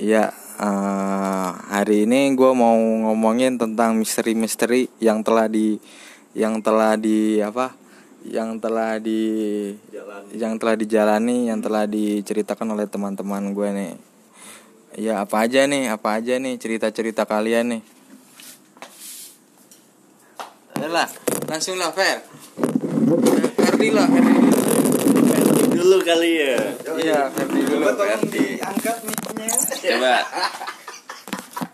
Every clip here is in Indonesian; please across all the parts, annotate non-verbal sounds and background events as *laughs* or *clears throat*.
Iya, eh, hari ini gue mau ngomongin tentang misteri-misteri yang telah di, yang telah di apa, yang telah di, yang telah dijalani, yang telah diceritakan oleh teman-teman gue nih. Ya apa aja nih, apa aja nih cerita-cerita kalian nih. Lah, langsung lah Fer. Ferdi lah, Ferdi dulu. kali ya. Iya, Ferdi dulu. Ferdi. diangkat mic-nya. Coba.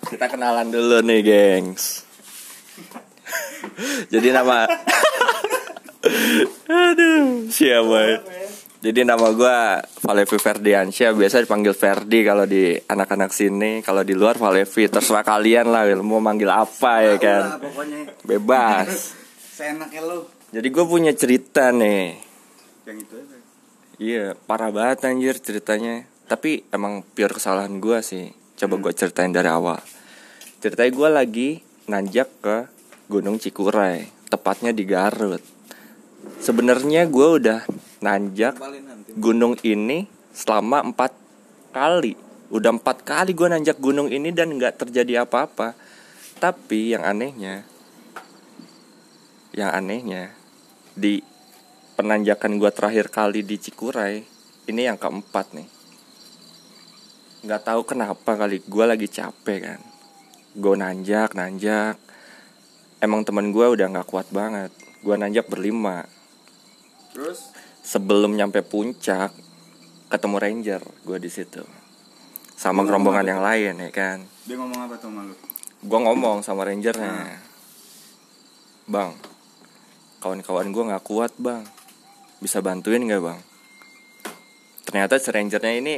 Kita kenalan dulu nih gengs. *laughs* Jadi nama aduh siapa ya? jadi nama gue Valevi Ferdiansyah. Biasa dipanggil Ferdi kalau di anak-anak sini. Kalau di luar Valevi. Terserah kalian lah mau manggil apa ya kan? bebas. *laughs* Seenaknya lu. Jadi gue punya cerita nih. Yang itu aja Iya, parah banget anjir ceritanya. Tapi emang pure kesalahan gue sih. Coba gue ceritain dari awal. Ceritanya gue lagi nanjak ke Gunung Cikuray, tepatnya di Garut. Sebenarnya gue udah nanjak gunung ini selama empat kali. Udah empat kali gue nanjak gunung ini dan nggak terjadi apa-apa. Tapi yang anehnya, yang anehnya di penanjakan gua terakhir kali di Cikuray ini yang keempat nih. Nggak tahu kenapa kali gua lagi capek kan. Gue nanjak nanjak. Emang temen gua udah nggak kuat banget. Gua nanjak berlima. Terus? Sebelum nyampe puncak ketemu ranger gua di situ. Sama Lu rombongan yang lain ya kan? Dia ngomong apa tuh malu gua ngomong sama rangernya. Bang kawan-kawan gua nggak kuat bang bisa bantuin nggak bang? Ternyata si rangernya ini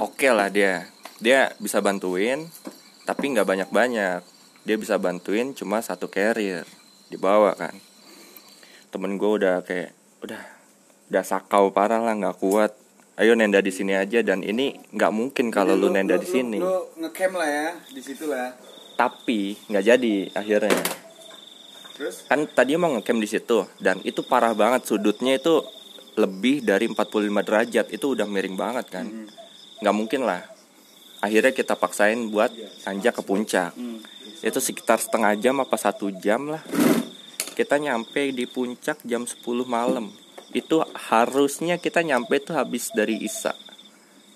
oke lah dia. Dia bisa bantuin tapi nggak banyak-banyak. Dia bisa bantuin cuma satu carrier dibawa kan. Temen gue udah kayak udah udah sakau parah lah nggak kuat. Ayo nenda di sini aja. Dan ini nggak mungkin kalau lu, nenda di sini. lu ngecamp lah ya di situ lah. Tapi nggak jadi akhirnya terus? Kan tadi mau ngecamp di situ dan itu parah banget sudutnya itu lebih dari 45 derajat itu udah miring banget kan. Hmm. nggak mungkin lah. Akhirnya kita paksain buat nanjak ke puncak. Hmm. itu sekitar setengah jam apa satu jam lah. Kita nyampe di puncak jam 10 malam. Itu harusnya kita nyampe tuh habis dari Isa.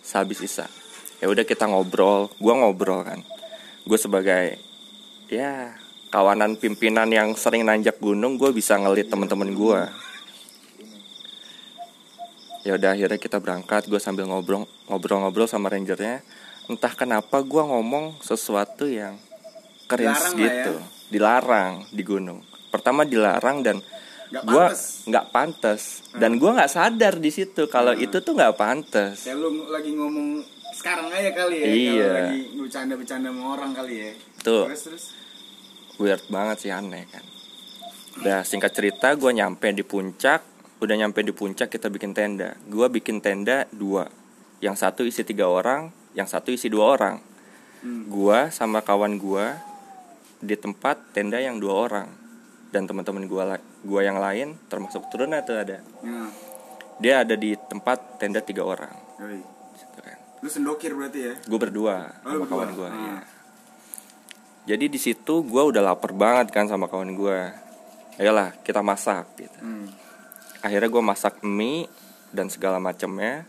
Sehabis Isa. Ya udah kita ngobrol. Gua ngobrol kan. Gue sebagai ya kawanan pimpinan yang sering nanjak gunung gue bisa ngelit temen-temen gue ya udah akhirnya kita berangkat gue sambil ngobrol ngobrol-ngobrol sama rangernya. Entah kenapa gue ngomong sesuatu yang keren lah gitu. Ya. dilarang di gunung. Pertama dilarang dan gue nggak pantas. Dan gue nggak sadar di situ kalau Hmm. itu tuh nggak pantas. Lu lagi ngomong sekarang aja kali ya Iya. kalau lagi bercanda-bercanda sama orang kali ya. Tuh. terus terus weird banget sih aneh kan. Udah singkat cerita gue nyampe di puncak. Udah nyampe di puncak kita bikin tenda. Gue bikin tenda dua. Yang satu isi tiga orang yang satu isi dua orang. Hmm. gue sama kawan gue di tempat tenda yang dua orang. Dan teman-teman gue gua yang lain termasuk turunnya tuh ada. Ya. Dia ada di tempat tenda tiga orang. Yoi. gitu kan. Lu sendokir berarti ya? Gue berdua Oh, sama kawan berdua. gue Ah. Jadi di situ gue udah lapar banget kan sama kawan gue ayolah kita masak gitu. Hmm. akhirnya gue masak mie dan segala macamnya.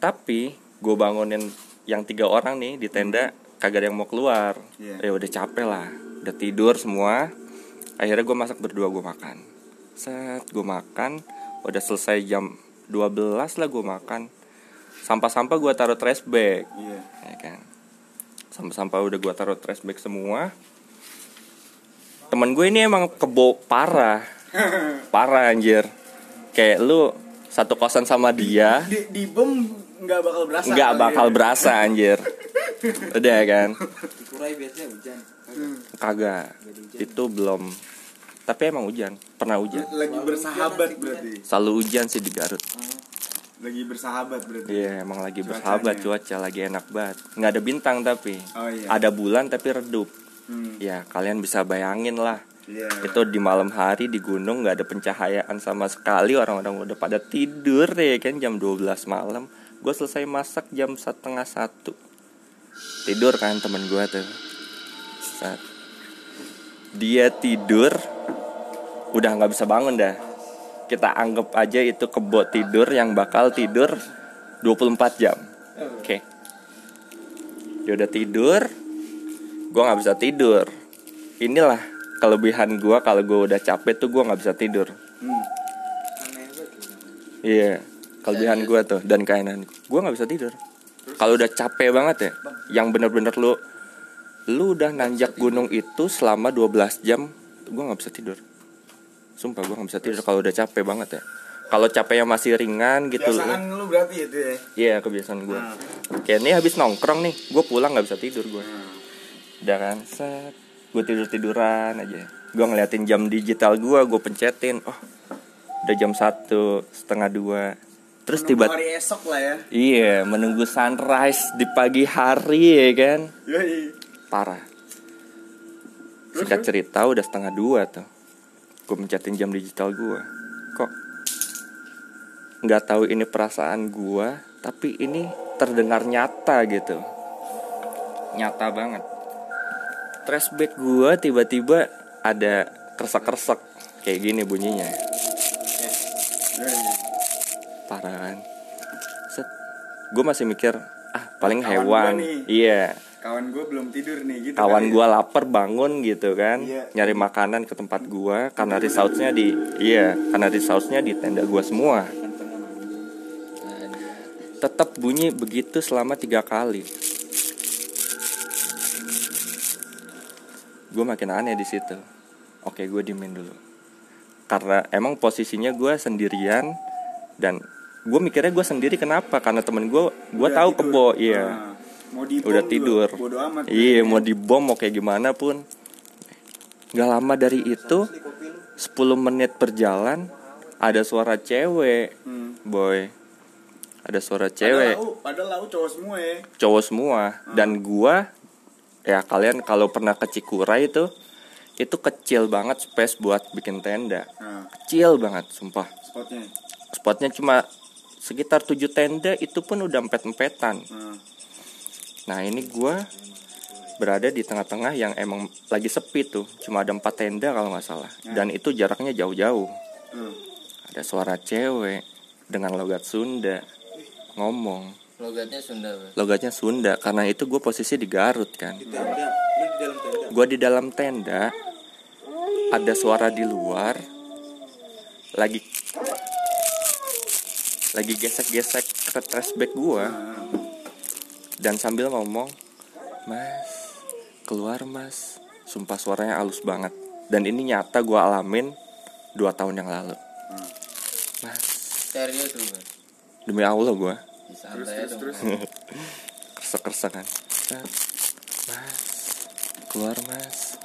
Tapi gue bangunin yang tiga orang nih di tenda kagak ada yang mau keluar. Iya. ya udah capek lah udah tidur semua. Akhirnya gue masak berdua gue makan. Set gue makan. Udah selesai jam 12 lah gue makan. Sampah-sampah gue taruh trash bag. Iya. Ya kan sampah-sampah udah gua taruh trash bag semua. Temen gue ini emang kebo parah. *laughs* Parah anjir. Kayak lu satu kosan sama dia. di, di bom nggak bakal berasa nggak bakal ya. berasa anjir. *laughs* Udah ya kan? Kurai biasanya hujan. Hmm. kagak. Itu belum. Tapi emang hujan. Pernah hujan. Lagi bersahabat berarti. selalu hujan sih di Garut lagi bersahabat berarti? Iya emang lagi Cuacanya. bersahabat cuaca lagi enak banget. Nggak ada bintang tapi oh iya. ada bulan tapi redup. Hmm. ya kalian bisa bayangin lah. Iya. itu di malam hari di gunung nggak ada pencahayaan sama sekali. Orang-orang udah pada tidur ya kan jam 12 malam. Gue selesai masak jam setengah satu. Tidur kan temen gue tuh. Saat dia tidur udah nggak bisa bangun dah kita anggap aja itu kebo tidur yang bakal tidur 24 jam oke dia udah tidur gue nggak bisa tidur inilah kelebihan gue kalau gue udah capek tuh gue nggak bisa tidur. Iya, kelebihan gue tuh dan kainan gue nggak bisa tidur. Kalau udah capek banget ya, yang bener-bener lu lu udah nanjak gunung itu selama 12 jam, gue nggak bisa tidur. Sumpah gue nggak bisa tidur kalau udah capek banget ya. Kalau capeknya masih ringan gitu Kebiasaan lu berarti itu ya. Iya kebiasaan gue. Nah. Kayak ini habis nongkrong nih, gue pulang nggak bisa tidur gue. Nah. Udah kan, set, gue tidur tiduran aja. Gue ngeliatin jam digital gue, gue pencetin. Oh, udah jam satu setengah dua. Terus Menunggu tiba hari esok lah ya. Iya, menunggu sunrise di pagi hari ya kan. Yoi. Parah. Singkat cerita udah setengah dua tuh. Gue mencatin jam digital gue. Kok nggak tahu ini perasaan gue, tapi ini terdengar nyata gitu. Nyata banget. Flashback gue tiba-tiba ada kresek-kresek kayak gini bunyinya. Parah kan. Set. Gue masih mikir ah paling Kawan hewan. Iya. Kawan gue belum tidur nih gitu. kawan kali ya. gua lapar bangun gitu kan. Iya. nyari makanan ke tempat gua karena resortnya di iya karena resortnya di tenda gua semua. Tetap bunyi begitu selama tiga kali. Gue makin aneh di situ. Oke gue diemin dulu. Karena emang posisinya gua sendirian dan gue mikirnya gue sendiri kenapa? Karena temen gue gue tahu kebo iya. Nah, mau dibom udah tidur. Bodo amat. iya mau dibom mau kayak gimana pun. Nggak lama dari itu 10 menit berjalan ada suara cewek. Hmm. boy ada suara cewek. padahal lau cowok semua ya. cowok semua. Dan gua ya kalian kalau pernah ke Cikura itu itu kecil banget space buat bikin tenda. Nah, kecil banget sumpah. Spotnya. spotnya cuma sekitar 7 tenda itu pun udah empet-empetan Nah, Nah ini gua berada di tengah-tengah yang emang lagi sepi tuh, cuma ada empat tenda kalau nggak salah, dan itu jaraknya jauh-jauh. hmm. Ada suara cewek dengan logat Sunda ngomong, Logatnya Sunda, Bang. logatnya Sunda karena itu gue posisi di Garut kan. Tenda, lu di dalam tenda. Gue di dalam tenda, ada suara di luar, lagi lagi gesek-gesek ke flashback gue dan sambil ngomong mas keluar mas sumpah suaranya halus banget dan ini nyata gue alamin dua tahun yang lalu mas Serius tuh, Bang. demi allah gue Terus, terus, *laughs* kersek kan mas keluar mas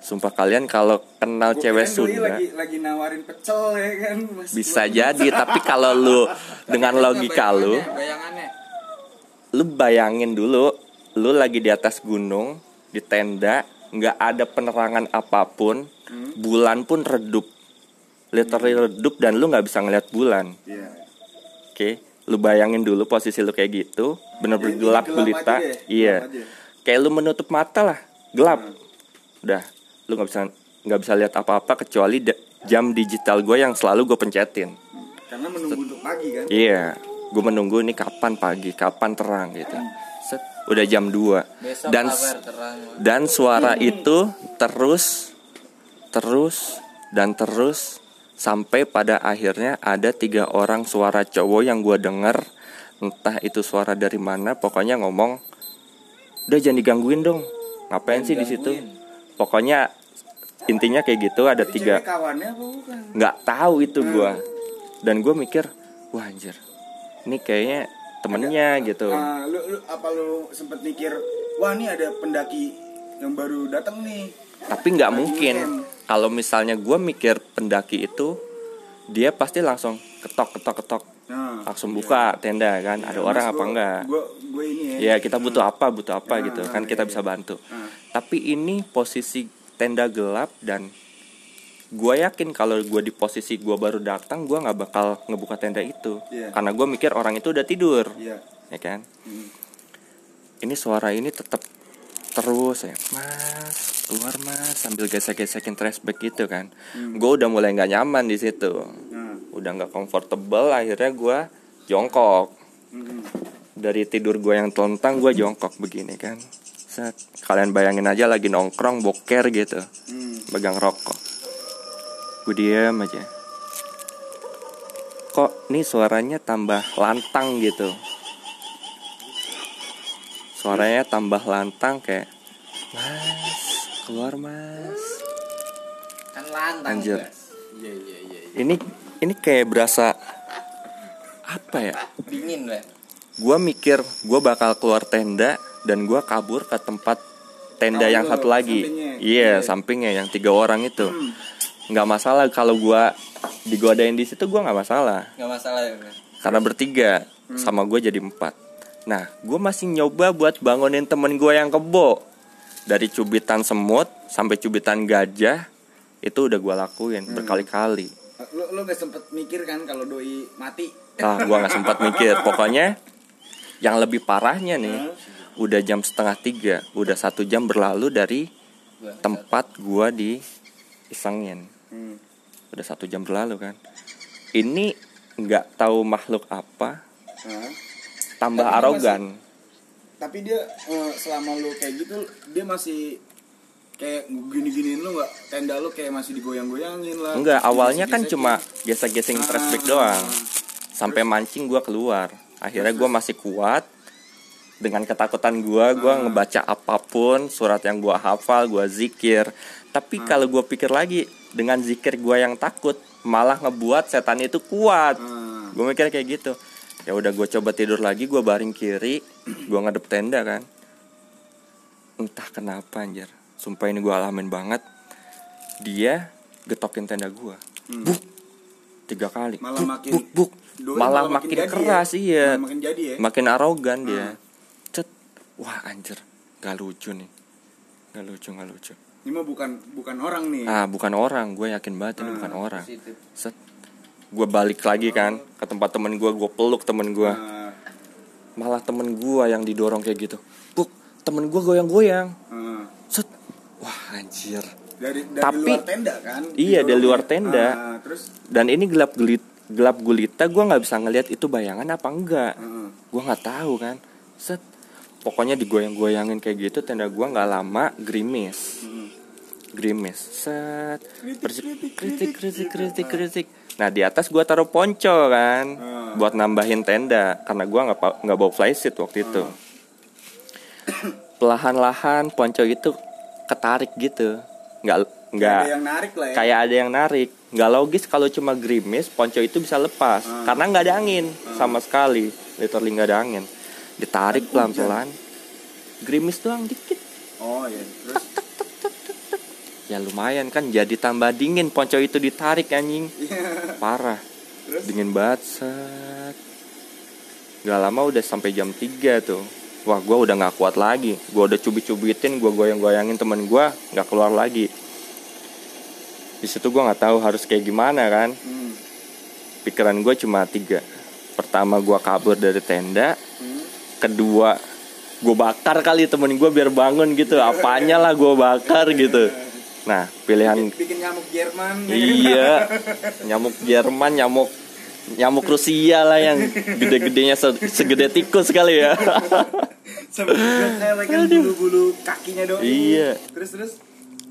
sumpah kalian kalau kenal Gua cewek Sunda lagi lagi nawarin pecel ya kan. Mas. bisa jadi tapi kalau lu *laughs* dengan logika lu Bayangannya. Lu bayangin dulu lu lagi di atas gunung di tenda nggak ada penerangan apa pun bulan pun redup. Literally redup dan lu nggak bisa ngeliat bulan. Iya. oke lu bayangin dulu posisi lu kayak gitu bener-bener Jadi gelap gulita. iya. kayak lu menutup mata lah gelap. Udah lu nggak bisa nggak bisa lihat apa-apa kecuali jam digital gue yang selalu gue pencetin. Karena menunggu untuk pagi kan. Iya, gue menunggu ini kapan pagi, kapan terang gitu. Set, udah jam 2 Besok dan terang. Dan suara itu terus terus dan terus sampai pada akhirnya ada tiga orang suara cowok yang gue denger. Entah itu suara dari mana pokoknya ngomong udah jangan digangguin dong. Ngapain sih di situ? pokoknya intinya kayak gitu ada tiga nggak tahu itu gua. Dan gue mikir wah anjir ini kayaknya temennya gitu. Ah, lu, lu apa lu sempet mikir, wah ini ada pendaki yang baru datang nih. tapi nggak mungkin. kalau misalnya gue mikir pendaki itu dia pasti langsung ketok ketok ketok. Nah, langsung buka tenda kan ada orang apa enggak? Gue gue ini ya. ya kita butuh apa butuh apa Nah, gitu nah, kan kita iya, bisa iya. bantu. Nah, tapi ini posisi tenda gelap dan gue yakin kalau gue di posisi gue baru datang gue nggak bakal ngebuka tenda itu Iya. karena gue mikir orang itu udah tidur Iya. ya kan Hmm. ini suara ini tetap terus ya mas keluar mas sambil gesek-gesekin trash bag gitu kan gue udah mulai nggak nyaman di situ Nah. udah nggak comfortable akhirnya gue jongkok Hmm. dari tidur gue yang telentang gue jongkok begini kan Set. kalian bayangin aja lagi nongkrong boker gitu Hmm. pegang rokok gue diem aja kok nih suaranya tambah lantang gitu suaranya tambah lantang kayak mas keluar mas Kan lantang. Anjir. Iya iya iya. iya. ini ini kayak berasa apa ya Dingin, Bas. gue mikir gue bakal keluar tenda dan gue kabur ke tempat tenda Oh, yang satu lagi sampingnya. iya sampingnya yang tiga orang itu nggak masalah kalau gue digodain di situ gue nggak masalah. Enggak masalah ya, Bas. karena bertiga sama gue jadi empat. Nah gue masih nyoba buat bangunin temen gue yang kebo. Dari cubitan semut sampai cubitan gajah itu udah gue lakuin berkali-kali. Lu lu gak sempet mikir kan kalau doi mati? ah gue nggak sempat mikir. Pokoknya yang lebih parahnya nih udah jam setengah tiga udah satu jam berlalu dari tempat gue di isengin Hmm. udah satu jam berlalu kan ini nggak tahu makhluk apa Hah? tambah Tapi dia arogan Tapi dia eh, selama lu kayak gitu dia masih kayak gini-giniin lu nggak tenda lu kayak masih digoyang-goyangin lah. enggak awalnya kan cuma gesek-gesing trash bag Ah. doang sampai mancing gue keluar akhirnya gue masih kuat dengan ketakutan gue gue Ah. ngebaca apa pun surat yang gue hafal gue zikir tapi Ah. kalau gue pikir lagi dengan zikir gue yang takut malah ngebuat setan itu kuat. Ah. gue mikir kayak gitu. Ya udah gue coba tidur lagi gue baring kiri gue ngadep tenda kan. Entah kenapa anjir. Sumpah ini gue alamin banget. Dia getokin tenda gue Hmm. buk! Tiga kali. Malah buk, makin- buk, buk. Malah makin, jadi keras ya? iya. Malah makin jadi ya. makin arogan dia. Ah. cet. Wah anjir. Gak lucu nih. Gak lucu gak lucu Ini mah bukan bukan orang nih. ah bukan orang. Gue yakin banget ini Ah, bukan orang. Positif. set. Gue balik lagi kan ke tempat temen gue gue peluk temen gue Ah, malah temen gue yang didorong kayak gitu. Buk temen gue goyang-goyang. Ah. set. Wah anjir. Dari dari Tapi- luar tenda kan? Iya, dari Didorong luar ya. tenda. Ah, terus? Dan ini gelap gelit gelap gulita gue nggak bisa ngelihat itu bayangan apa enggak. Ah, gue nggak tahu kan. Set pokoknya digoyang-goyangin kayak gitu tenda gue nggak lama gerimis. Hmm. gerimis. Set. Kritik, kritik, kritik kritik, kritik kritik kritik. Nah di atas gue taruh ponco kan Ah. buat nambahin tenda karena gue nggak nggak bawa flysheet waktu itu. Pelahan-lahan ponco itu ketarik gitu. Nggak nggak ada yang narik lah ya. kayak ada yang narik. Nggak logis kalau cuma gerimis ponco itu bisa lepas. Ah. karena nggak ada angin sama sekali. Literally nggak ada angin ditarik pelan pelan gerimis doang dikit. Oh iya, terus? Ya lumayan kan jadi tambah dingin. Ponco itu ditarik anjing. Parah. Terus? dingin banget set. Gak lama udah sampai jam 3 tuh. Wah gua udah nggak kuat lagi. Gua udah cubit-cubitin Gua goyang-goyangin temen gua nggak keluar lagi. Di situ gua nggak tahu harus kayak gimana kan. Hmm. pikiran gue cuma tiga. Pertama gua kabur dari tenda. Hmm. Kedua gue bakar kali temen gue biar bangun gitu. Apanya lah gue bakar gitu. Nah pilihan bikin, bikin nyamuk Jerman. Iya. *laughs* Nyamuk Jerman nyamuk nyamuk Rusia lah yang gede-gedenya se- segede tikus kali ya. *laughs* Sampai bulu-bulu kakinya doang. Iya. terus terus?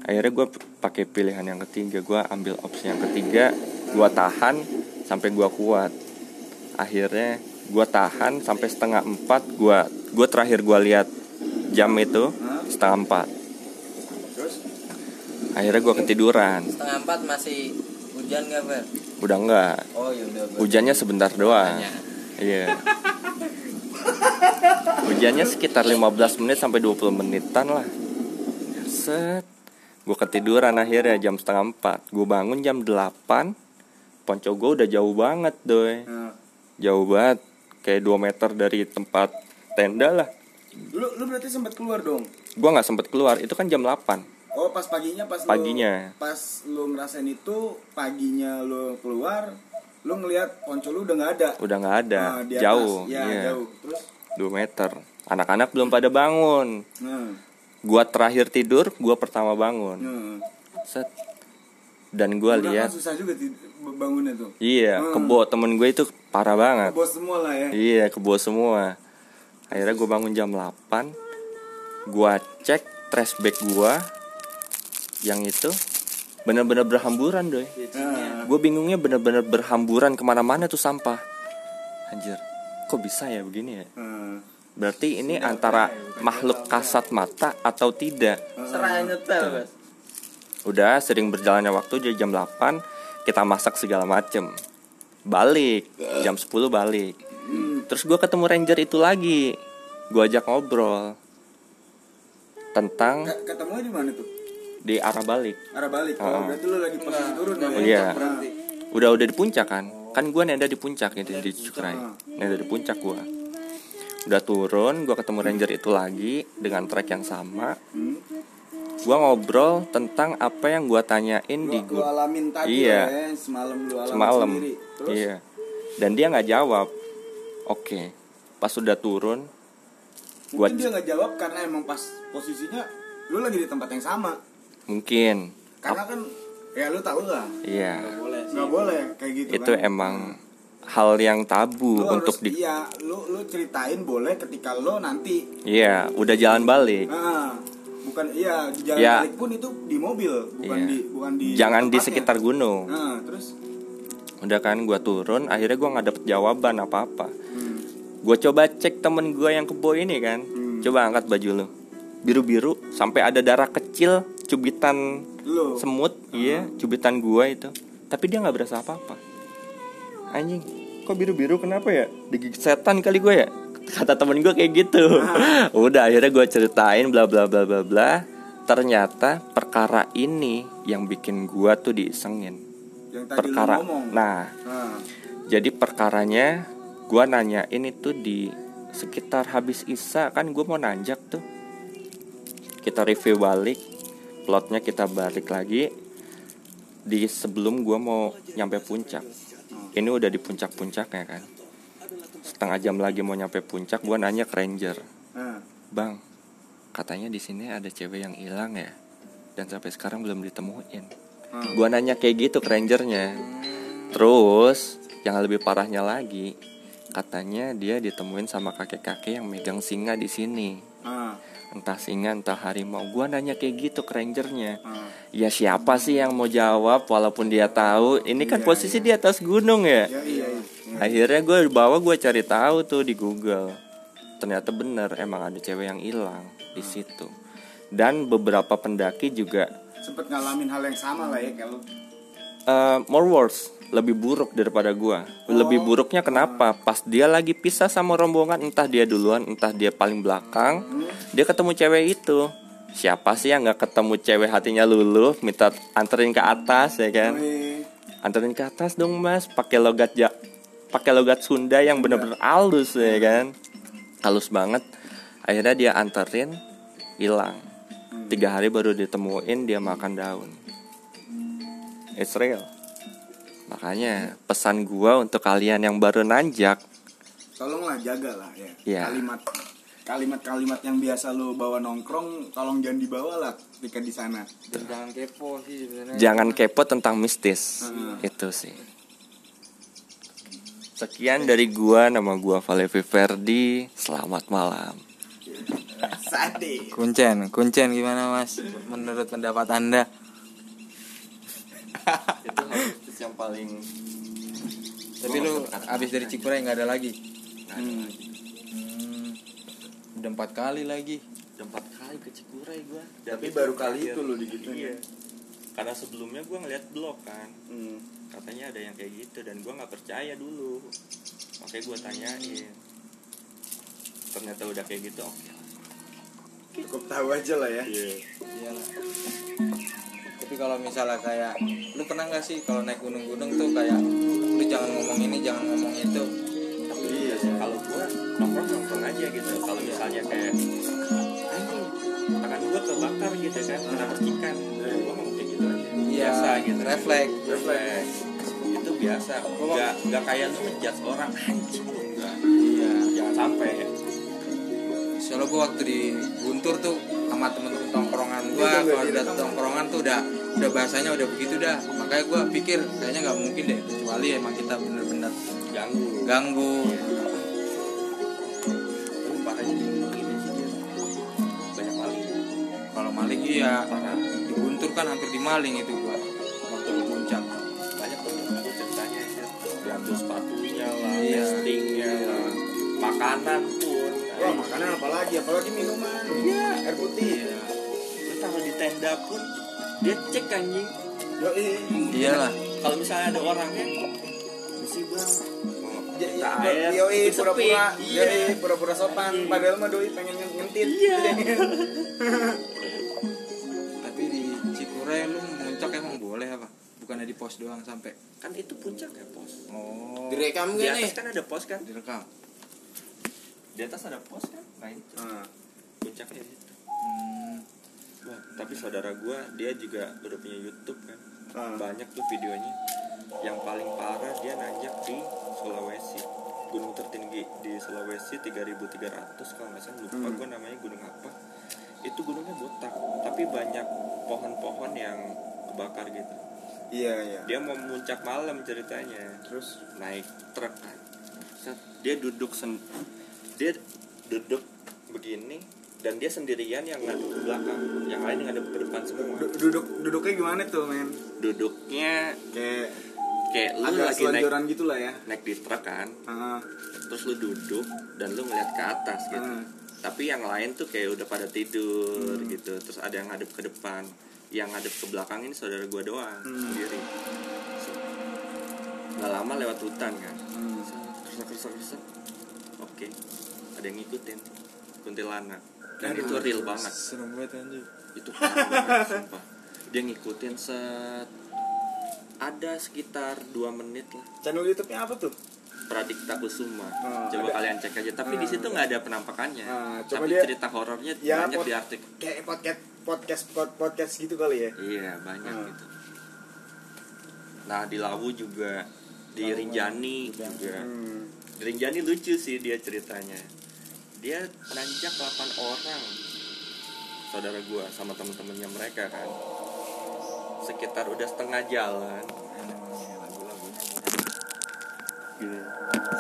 Akhirnya gue pakai pilihan yang ketiga. Gue ambil opsi yang ketiga. Gue tahan sampai gue kuat. Akhirnya gue tahan sampai setengah empat gue gue terakhir gue lihat jam itu setengah empat. Terus? Akhirnya gue ketiduran. Setengah empat masih hujan gak, Ber? udah enggak Oh ya udah. Ber. hujannya sebentar doang. Iya. Hujannya sekitar 15 menit sampai 20 menitan lah. Set. Gue ketiduran akhirnya jam setengah empat. Gue bangun jam 8 ponco gue udah jauh banget doy. Nah, jauh banget kayak 2 meter dari tempat tenda lah. Lu lu berarti sempat keluar dong? Gue nggak sempet keluar itu kan jam 8 Oh pas paginya pas Paginya. lu, pas lu ngerasain itu paginya lu keluar lu ngelihat ponco lu udah nggak ada? Udah nggak ada Nah, di atas. jauh ya iya. jauh. Terus? 2 meter. Anak-anak belum pada bangun. Nah, gua terakhir tidur gua pertama bangun. Nah. set. Dan gua Udah lihat. kan susah juga bangunnya tuh. Iya Hmm. kebo temen gue itu parah banget. Bos semua lah ya. Iya kebo semua. Akhirnya gua bangun jam 8 gua cek trash bag gua yang itu bener-bener berhamburan doy Nah, gue bingungnya bener-bener berhamburan ke mana-mana tuh sampah. Anjir kok bisa ya begini ya? Nah. berarti ini antara makhluk kasat mata atau tidak? Bos. udah sering berjalannya waktu jadi jam 8 kita masak segala macem balik jam 10 balik. Terus gue ketemu ranger itu lagi. Gue ajak ngobrol tentang Ke- ketemu di mana tuh? di arah balik. Arah balik. Oh, Ah. berarti lu lagi posisi turun ya? Iya. Nah, udah udah di puncak kan? Kan gue nenda di puncak gitu di Cukrai nenda di puncak gue udah turun gue ketemu ranger itu lagi dengan trek yang sama. Hmm. Gue ngobrol tentang apa yang gue tanyain di lu, lu grup alamin tadi Iya. ya semalam lu alamin semalam. sendiri. Terus? Iya. Dan dia nggak jawab. Oke. Pas udah turun gue mungkin dia nggak jawab karena emang pas posisinya lu lagi di tempat yang sama. Mungkin. Karena kan ya lu tahu lah. Iya. Nggak boleh kayak gitu itu kan. emang hal yang tabu lu untuk harus, di iya lu lu ceritain boleh ketika lo nanti. Iya udah jalan balik. Nah bukan iya di jalan Ya. balik pun itu di mobil bukan Iya. di bukan di jangan di sekitar gunung. Nah terus? Udah kan gue turun akhirnya gue nggak dapet jawaban apa apa hmm, gue coba cek temen gue yang kebo ini kan. Hmm. coba angkat baju lu. Biru biru sampai ada darah kecil cubitan lu? semut iya cubitan gua itu. Tapi dia nggak berasa apa apa anjing kok biru biru kenapa ya? Digigit setan kali gue ya kata temen gue kayak gitu. Udah akhirnya gue ceritain bla bla bla bla bla. Ternyata perkara ini yang bikin gua tuh diisengin. Yang tadi perkara lu ngomong? Nah. Nah jadi perkaranya gua nanyain itu di sekitar habis isa kan gua mau nanjak tuh. Kita review balik plotnya kita balik lagi. Di sebelum gua mau nyampe puncak. Ini udah di puncak-puncaknya kan setengah jam lagi mau nyampe puncak gua nanya ke ranger. Nah bang katanya di sini ada cewek yang hilang ya? Dan sampai sekarang belum ditemuin. Hmm. gua nanya kayak gitu ke rangernya. Terus yang lebih parahnya lagi katanya dia ditemuin sama kakek-kakek yang megang singa di sini. Nah entah singa entah harimau. Gua nanya kayak gitu ke rangernya. Nah ya siapa sih yang mau jawab walaupun dia tahu? Ini kan Iya, posisi di atas gunung ya? Ya iya iya. Akhirnya gue bawa gue cari tahu tuh di Google. Ternyata bener emang ada cewek yang hilang di situ. Dan beberapa pendaki juga sempet ngalamin hal yang sama lah ya kalau eh, more worse lebih buruk daripada gua. Lebih buruknya kenapa? Pas dia lagi pisah sama rombongan entah dia duluan entah dia paling belakang dia ketemu cewek itu. Siapa sih yang nggak ketemu cewek hatinya luluh minta anterin ke atas ya kan? Weh, anterin ke atas dong mas. Pakai logat ja pakai logat Sunda yang bener-bener halus ya kan? Halus banget. Akhirnya dia anterin hilang. Tiga hari baru ditemuin dia makan daun. It's real makanya pesan gua untuk kalian yang baru nanjak. Tolonglah jaga lah ya. Iya. kalimat kalimat-kalimat yang biasa lu bawa nongkrong tolong jangan dibawa lah ketika di sana. Jangan kepo sih sebenarnya. Jangan kepo tentang mistis. Hmm. itu sih. Sekian dari gua nama gua Valevi Verdi selamat malam. Sade. kuncen kuncen gimana mas? Menurut pendapat anda? Itu yang paling tapi lu abis dari Cikuray nggak ada lagi Hmm. Hmm, udah empat kali lagi Udah empat kali ke Cikuray gua Tapi baru kali itu lu digituin. iya. karena sebelumnya gua ngeliat blog kan Hmm. katanya ada yang kayak gitu dan gua nggak percaya dulu makanya gua tanyain ternyata udah kayak gitu oke lah. Cukup tahu aja lah ya. Iyalah. Tapi kalau misalnya kayak lu pernah nggak sih kalau naik gunung-gunung tuh kayak lu jangan ngomong ini, jangan ngomong itu. tapi iya sih kalau gua nongkrong nongkrong aja gitu. Kalau misalnya kayak anjing tangan gua kebakar gitu kan kena percikan gitu refleks. Refleks. Itu biasa. Nggak nggak kayak lu ngejudge orang anjing enggak. Iya. Jangan sampai. Ya soalnya gue waktu di Guntur tuh sama temen-temen tongkrongan gue Iya, kalau iya, udah iya. tongkrongan tuh udah udah bahasanya udah begitu dah. Makanya gue pikir kayaknya nggak mungkin deh kecuali emang kita bener-bener ganggu. ganggu. Parahnya di sih dia. Banyak maling. Kalau maling iya. Parah di Guntur kan hampir dimaling itu gua waktu ke puncak. Banyak tuh gue ceritanya ya diambil sepatunya lah Iya. testingnya lah. Makanan pun. Wah makanan apalagi? Apalagi minuman. Iya. Air putih. iya. Taruh di tenda pun dia cek anjing. Yo iyalah. Kalau misalnya ada orangnya mesti bang Ya, iya, yoi, pura-pura, iya. yoi, pura-pura sopan. Padahal mah doi pengen ngentit. Iya. *laughs* tapi di Cikure lu muncak emang boleh apa? Bukannya di pos doang sampai? Kan itu puncak ya pos. Oh. Direkam di gak nih? atas kan ada pos kan? Direkam. Di atas ada pos kan? Nah itu. Puncaknya di situ. Hmm. Wah, tapi saudara gua dia juga udah punya YouTube kan. Ah. banyak tuh videonya. Yang paling parah dia nanjak di Sulawesi. Gunung tertinggi di Sulawesi 3300 kalau nggak salah. Lupa Hmm. gua namanya gunung apa. Itu gunungnya botak. Tapi banyak pohon-pohon yang kebakar gitu. Iya iya. dia mau muncak malam ceritanya. Terus? Naik truk kan. Dia duduk sen dia duduk begini dan dia sendirian yang ngadep ke belakang yang lain ngadep ke depan semua du- duduk duduknya gimana tuh men? duduknya Kayak kayak lu agak lagi naik gitu lah ya. naik di truk kan Ah, terus lu duduk dan lu ngeliat ke atas gitu ah. tapi yang lain tuh kayak udah pada tidur Hmm. gitu terus ada yang ngadep ke depan yang ngadep ke belakang ini saudara gua doang Hmm. sendiri nggak lama lewat hutan kan Hmm. kerasa kerasa kerasa oke ada yang ngikutin kuntilanak dan Aduh. itu real banget serem banget anjir itu parah banget sumpah dia ngikutin set ada sekitar dua menit lah Channel YouTube-nya apa tuh? Pradikta Kusuma Oh, coba ada. kalian cek aja tapi di Ah. situ nggak ada penampakannya Ah, coba tapi dia- cerita horornya Ya, banyak pot- di artikel Kayak podcast podcast pod- podcast gitu kali ya. iya banyak Ah. gitu nah di Lawu juga di Lawu, Rinjani juga Hmm. di Rinjani lucu sih dia ceritanya dia nanjak 8 orang. Saudara gua sama temen-temennya mereka kan. Sekitar udah setengah jalan.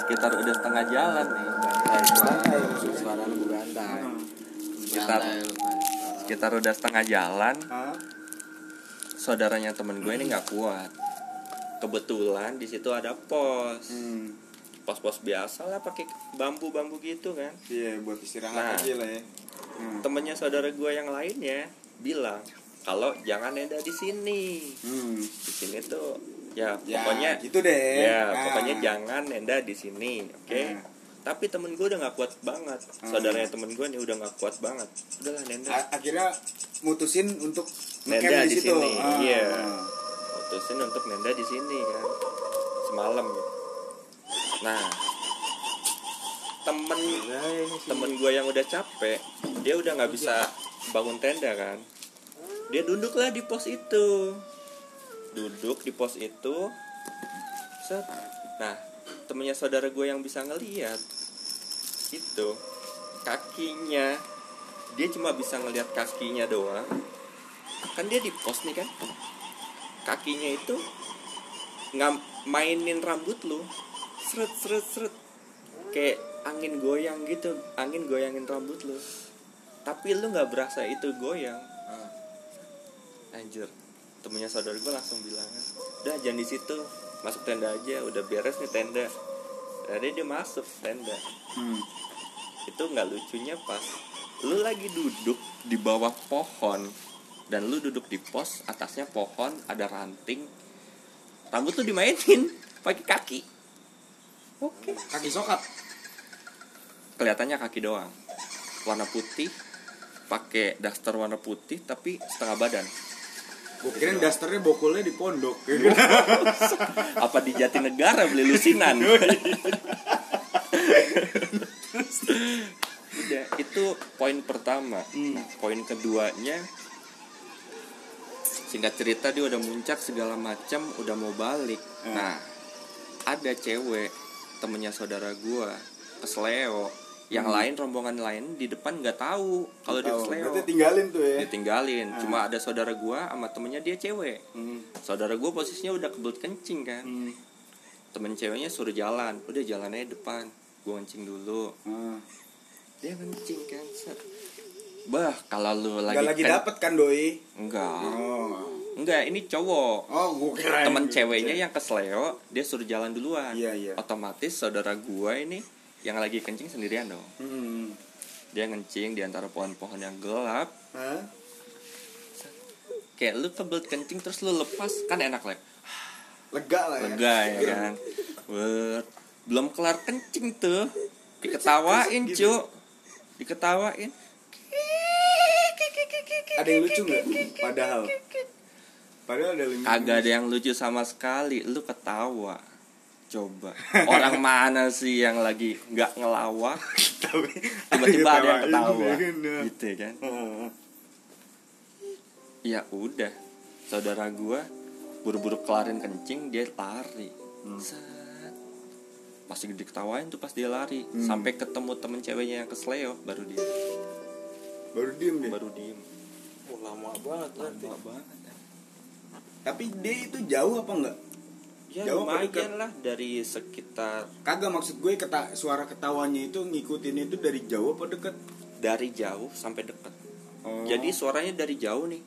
Sekitar udah setengah jalan nih. Bantai suara lu bantai sekitar sekitar udah setengah jalan. Saudaranya temen gue ini nggak kuat. Kebetulan di situ ada pos. Hmm. Pos-pos biasa lah pakai bambu-bambu gitu kan Iya, buat istirahat Nah. aja lah ya. Hmm. temennya saudara gue yang lainnya bilang kalau jangan nenda di sini Hmm. di sini tuh ya, Ya, pokoknya gitu deh. ya Nah. pokoknya jangan nenda di sini oke Nah. tapi temen gue udah nggak kuat banget Hmm. saudaranya temen gue nih udah nggak kuat banget udahlah nenda A- akhirnya mutusin untuk Nenda di situ. sini, Ah. iya. mutusin untuk nenda di sini kan semalam nah. Temen temen gue yang udah capek dia udah nggak bisa bangun tenda kan. Dia duduklah di pos itu. Duduk di pos itu. Set. Nah temennya saudara gue yang bisa ngeliat itu kakinya. Dia cuma bisa ngelihat kakinya doang. Kan dia di pos nih kan. Kakinya itu ngam mainin rambut lu seret seret seret kayak angin goyang gitu angin goyangin rambut lu. Tapi lu nggak berasa itu goyang. Anjir. Temennya saudara gue langsung bilang udah jangan di situ. Masuk tenda aja udah beres nih tenda. Jadi dia masuk tenda. Hmm. itu nggak lucunya pas lu lagi duduk di bawah pohon dan lu duduk di pos atasnya pohon ada ranting. Rambut tuh dimainin *laughs* pakai kaki oke. Kaki sokat. kelihatannya kaki doang. Warna putih pakai daster warna putih tapi setengah badan. Gue kirain dasternya bokulnya di pondok. *laughs* apa di Jatinegara beli lusinan? *laughs* Udah itu poin pertama. Nah poin keduanya singkat cerita dia udah muncak segala macam udah mau balik. Hmm. nah ada cewek temennya saudara gua kesleo yang lain rombongan lain di depan nggak tahu kalau dia kesleo Berarti tinggalin tuh ya. ditinggalin Ah. cuma ada saudara gua sama temennya dia cewek Hmm. saudara gua posisinya udah kebelut kencing kan Hmm. temen ceweknya suruh jalan udah jalannya depan gua kencing dulu Ah. dia kencing kan bah kalau lu lagi lagi ken- dapet kan doi? enggak Oh. Enggak ini cowok Oh, gua kira temen ceweknya yang kesleo dia suruh jalan duluan Iya, iya. otomatis saudara gua ini yang lagi kencing sendirian dong Hmm. dia ngencing di antara pohon-pohon yang gelap Hah? kayak lu kebelet kencing terus lu lepas kan enak lah Lega lah ya. lega ya kan Ber, belum kelar kencing tuh diketawain Gitu. cuk diketawain Ada yang lucu nggak? Padahal. Padahal ada yang kagak ada yang lucu sama sekali. Lu ketawa. Coba. Orang *laughs* mana sih yang lagi nggak ngelawak? *laughs* Tapi tiba-tiba ada yang ketawa. ya kan? gitu kan? Ah. ya udah. Saudara gua buru-buru kelarin kencing dia lari. Set. pasti diketawain tuh pas dia lari. Hmm. sampai ketemu temen ceweknya yang kesleo baru dia. Baru diem deh. baru diem. Oh, lama banget berarti. lama banget Tapi dia itu jauh apa enggak? ya Jauh lumayan dekat? lah dari sekitar Kagak maksud gue keta suara ketawanya itu ngikutin itu dari jauh apa deket? dari jauh sampai dekat Oh. jadi suaranya dari jauh nih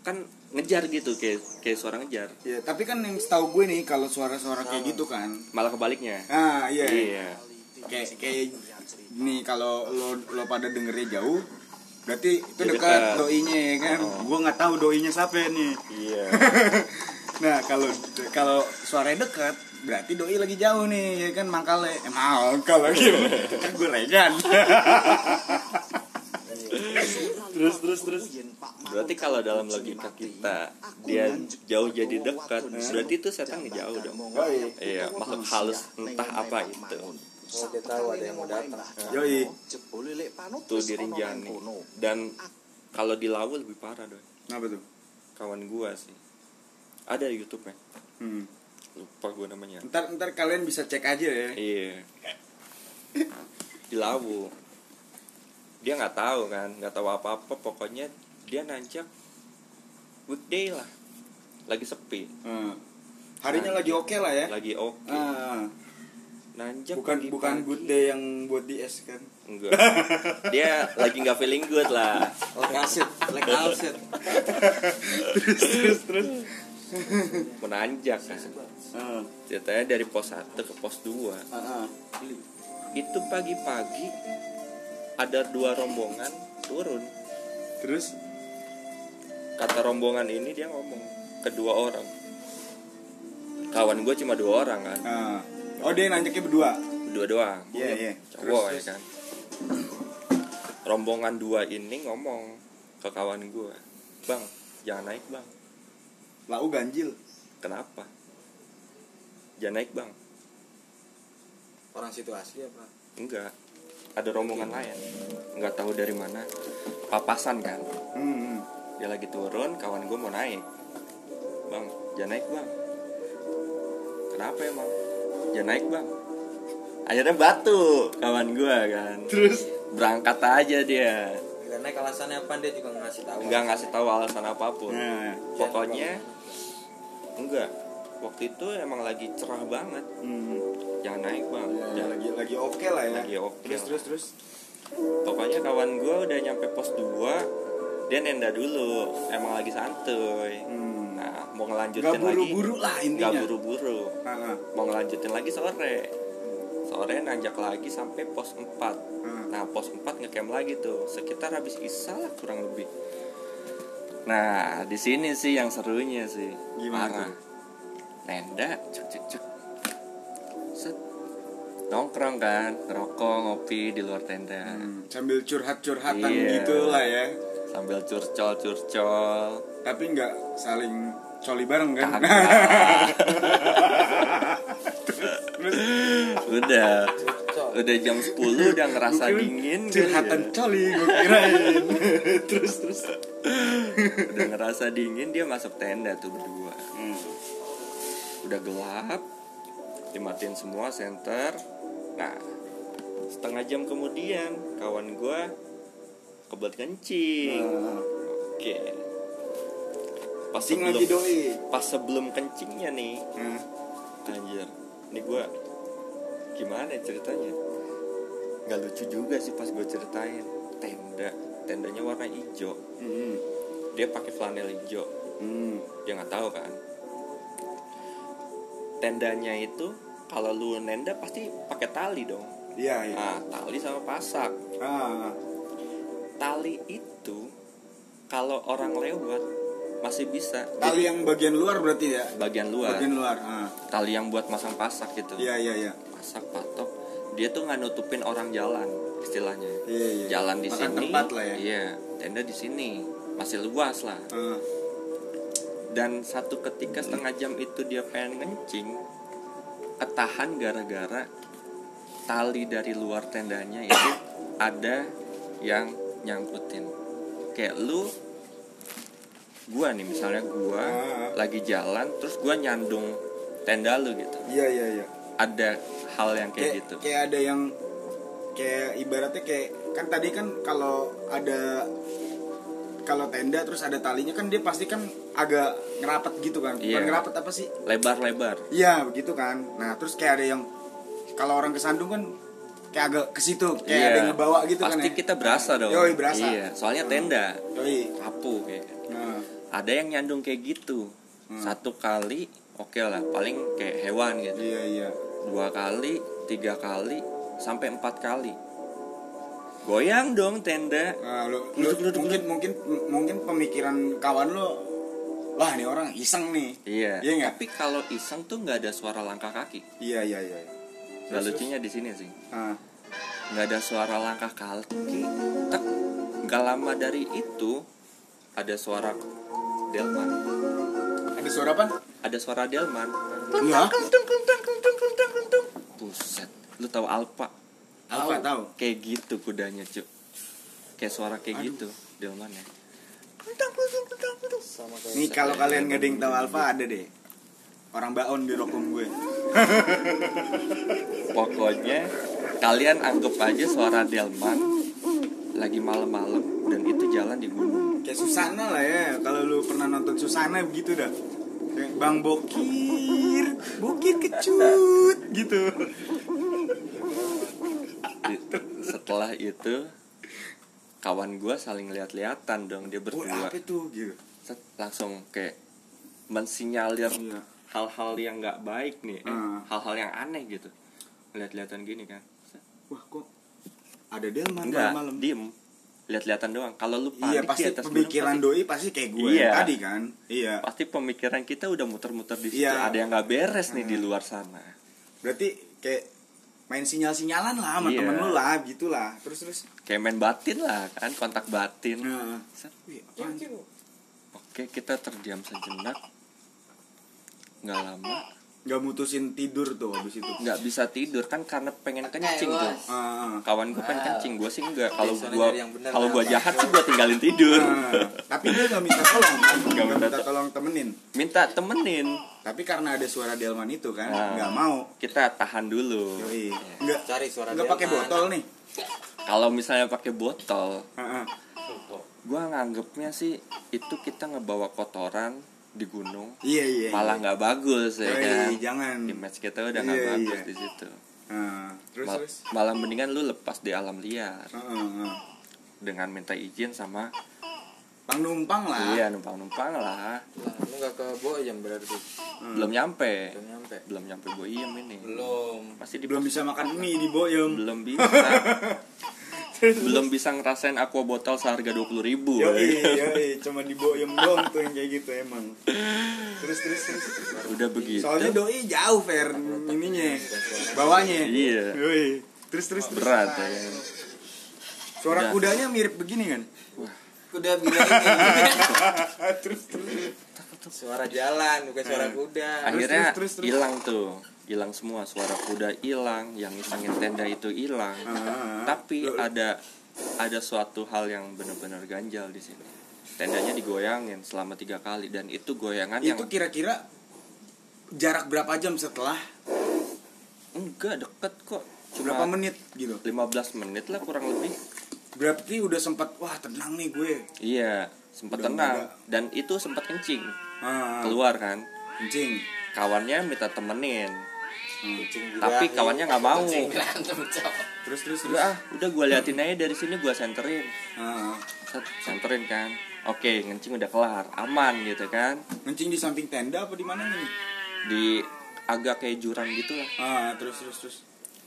kan ngejar gitu kayak kayak suara ngejar Ya, tapi kan yang setahu gue nih kalau suara-suara kayak gitu kan. malah kebaliknya Ah, iya. iya Kayak kayak nih kalau lo lo pada dengernya jauh berarti itu Ya, dekat dekat. doinya ya kan. Oh. Gue nggak tahu doinya siapa nih. iya *laughs* Nah, kalau kalau suaranya dekat berarti doi lagi jauh nih ya kan mangkalnya. Eh, mangkal lagi. kan gue regan. *laughs* terus terus terus. Berarti kalau dalam logika kita dia jauh jadi dekat, berarti itu setan ngejauh dong. Yoi. Iya, makhluk halus entah apa itu. Oh, dia tahu ada yang mau datang. Yoi. Tuh di Rinjani. Dan kalau di Lawu lebih parah dong. Apa tuh? Kawan gua sih. Ada di YouTube ya. Hmm. Lupa gua namanya. Ntar ntar kalian bisa cek aja ya. Iya. Di Lawu. Dia nggak tahu kan, nggak tahu apa-apa. Pokoknya dia nanjak weekday lah. Lagi sepi, Hmm. Harinya lagi oke lah ya. lagi oke. Ah, Nanjak bukan pagi-pagi. bukan good day yang buat di es kan. Enggak. Dia lagi nggak feeling good lah. Like acid, like acid. terus terus. Menanjak kan. Ah, Ceritanya dari pos 1 ke pos 2. ah, ah. Itu pagi-pagi ada dua rombongan turun. Terus Kata rombongan ini dia ngomong kedua orang. Kawan gue cuma dua orang kan. ah. Oh dia nanjaknya berdua. Berdua doang. Iya iya. Cowok Terus, ya kan. Rombongan dua ini ngomong ke kawan gue. Bang, jangan naik bang. Lau ganjil. Kenapa? Jangan naik bang. Orang situ asli apa? Enggak. Ada rombongan lain. Enggak tahu dari mana. Papasan kan. Hmm, hmm. Dia lagi turun, kawan gue mau naik. Bang, jangan naik bang. Kenapa emang? Jangan naik bang. Akhirnya batu kawan gue kan. Terus Berangkat aja dia. Karena alasannya apa dia juga ngasih tahu. Enggak ngasih tahu alasan apa pun. Nah, Pokoknya enggak. Waktu itu emang lagi cerah banget. hmm. Jangan naik bang. Ya, Jangan. lagi lagi oke lah ya. Lagi oke Terus lah. terus terus. Pokoknya kawan gue udah nyampe pos 2 Dia nenda dulu Emang lagi santuy Hmm. Mau ngelanjutin Gak lagi. buru-buru lah Gak intinya. buru-buru. Ah, ah. Mau ngelanjutin lagi sore. Sore nanjak lagi sampai pos 4 Ah. Nah pos 4 ngecamp lagi tuh. Sekitar habis isya lah kurang lebih. Nah di sini sih yang serunya sih. Gimana Parah. Nenda cuk cuk cuk Set. Nongkrong kan Ngerokok ngopi di luar tenda. Hmm, Sambil curhat-curhatan Iya. gitu lah ya. sambil curcol curcol Tapi nggak saling coli bareng kan? udah. Udah jam 10 udah ngerasa dingin. curhatan gitu. coli gue kirain. Terus terus. Udah ngerasa dingin dia masuk tenda tuh berdua. Udah gelap dimatiin semua senter. Nah setengah jam kemudian kawan gua kebelet kencing. Nah, oke pas Cing sebelum lagi doi. pas sebelum kencingnya nih. Nah, anjir. Ini gua gimana ya ceritanya? Nggak lucu juga sih pas gue ceritain. Tenda. Tendanya warna hijau. Hmm, dia pakai flanel hijau. Hmm. dia nggak tahu kan? Tendanya itu kalau lu nenda pasti pakai tali dong. Iya iya. Nah tali sama pasak. Ah, tali itu kalau orang lewat masih bisa. Tali yang bagian luar berarti ya? Bagian luar. Bagian luar ah. tali yang buat masang pasak gitu. Iya iya iya. Pasak patok. Dia tuh nggak nutupin orang jalan istilahnya. Iya iya jalan di Makan sini. tempat lah ya. Iya tenda di sini. Masih luas lah. Ah, dan satu ketika setengah jam itu dia pengen ngencing ketahan gara-gara tali dari luar tendanya itu ada yang nyangkutin. Kayak lu gua nih misalnya gua Ah. lagi jalan terus gua nyandung tenda lu gitu. Iya iya iya. Ada hal yang kayak, kayak gitu. kayak ada yang kayak ibaratnya kayak kan tadi kan kalau ada kalau tenda terus ada talinya kan dia pasti kan agak ngerapat gitu kan? Bukan Iya. ngerapat apa sih? Lebar-lebar. Iya begitu kan? Nah terus kayak ada yang kalau orang kesandung kan kayak agak ke situ kayak Iya. ada yang ngebawa gitu pasti kan ya? kita berasa dong. Yoi, berasa. iya soalnya tenda. Yoi. kapu kayak. Nah ada yang nyandung kayak gitu. Hmm. satu kali oke lah paling kayak hewan gitu. Iya iya. Dua kali tiga kali sampai empat kali. Goyang dong tenda. Nah, lu, lu- duduk, mungkin mungkin mungkin pemikiran kawan lo wah ini orang iseng nih. Iya. Iya tapi kalau iseng tuh nggak ada suara langkah kaki. Iya iya iya. Nggak lucunya di sini sih. Ah, nggak ada suara langkah kaki. Tak nggak lama dari itu ada suara delman ada suara apa ada suara delman iya kentung kentung kentung kentung kentung buset lu tahu alpa apa tahu kayak gitu kudanya cuk kayak suara kayak Aduh. gitu delman ya Nih kalau kalian nggak ada yang tahu Alfa ada deh. Orang baon di rokum gue. pokoknya kalian anggap aja suara delman lagi malam-malam dan itu jalan di gunung Kayak Susana lah ya. Kalau lu pernah nonton Susana begitu dah. Kayak Bang Bokir, Bokir kecut gitu. Di- setelah itu kawan gua saling lihat-lihatan dong dia Oh, berdua apa itu gitu. Set, langsung kayak mensinyalir Iya. hal-hal yang nggak baik nih eh, Hmm. hal-hal yang aneh gitu lihat-lihatan gini kan Wah, kok ada delman enggak malam-malam. diem lihat-lihatan doang kalau lu Iya, panik pasti di atas gunung, pemikiran pasti, doi pasti kayak gue Iya. tadi kan. Iya. pasti pemikiran kita udah muter-muter di situ Iya. ada yang nggak beres nih di Hmm. luar sana Berarti kayak main sinyal-sinyalan lah sama Iya. temen lu lah gitulah. Terus terus. kayak main batin lah kan kontak batin Nah, wih, apaan? oke kita terdiam sejenak nggak lama Nggak mutusin tidur tuh habis itu. nggak bisa tidur kan karena pengen kencing tuh. bos. Ah, kawan gue pengen kencing gue sih enggak kalau gue kalau gue jahat sih gue tinggalin tidur. Tapi dia nggak minta tolong kan? Nggak *laughs* nggak minta minta to- tolong temenin. Minta temenin. Tapi karena ada suara delman itu kan? Nah. nggak mau. Kita tahan dulu. Yoi. nggak Cari suara nggak pakai botol nih. Kalau misalnya pakai botol Heeh. gue nganggepnya sih itu kita ngebawa kotoran di gunung iya iya malah nggak bagus ya Yoi, kan? jangan. Image kita udah nggak Iya, bagus iya. di situ. Nah, terus Ma- terus? malah mendingan lu lepas di alam liar. Heeh, heeh. dengan minta izin sama pang numpang lah. Iya numpang-numpang lah. Lah, lu nggak ke Boyem berarti? Hmm. belum nyampe. Belum nyampe. Belum nyampe boyem ini. Belum. Masih di belum bisa makan mie di boyem belum bisa *laughs* belum bisa ngerasain aqua botol seharga dua puluh ribu yoi yoi cuma di boyem doang tuh yang kayak gitu emang. Terus terus terus udah begitu. Soalnya doi jauh fair ininya bawahnya. Iya. yoi terus terus terus. Berat ya. Suara Udah. kudanya mirip begini kan? Kuda bilang ini. *laughs* terus terus. suara jalan bukan suara kuda. Akhirnya terus, terus, terus. hilang tuh hilang semua suara kuda hilang yang ngisengin tenda itu hilang. Ah, tapi ada ada suatu hal yang benar-benar ganjal di sini. Tendanya digoyangin selama tiga kali dan itu goyangan yang itu kira-kira jarak berapa jam setelah? Enggak deket kok. Berapa cuma menit gitu? 15 menit lah kurang lebih. Berarti udah sempat wah tenang nih gue. Iya sempat tenang. enggak. dan itu sempat kencing. Ah, keluar kan? Kencing. Kawannya minta temenin Hmm. tapi kawannya nggak mau. Terus terus terus. Udah ah udah gue liatin aja dari sini gue senterin. Set, senterin kan. Oke ngencing udah kelar aman gitu kan. Kencing di samping tenda apa di mana nih? Di agak kayak jurang gitu lah. Ah terus terus terus.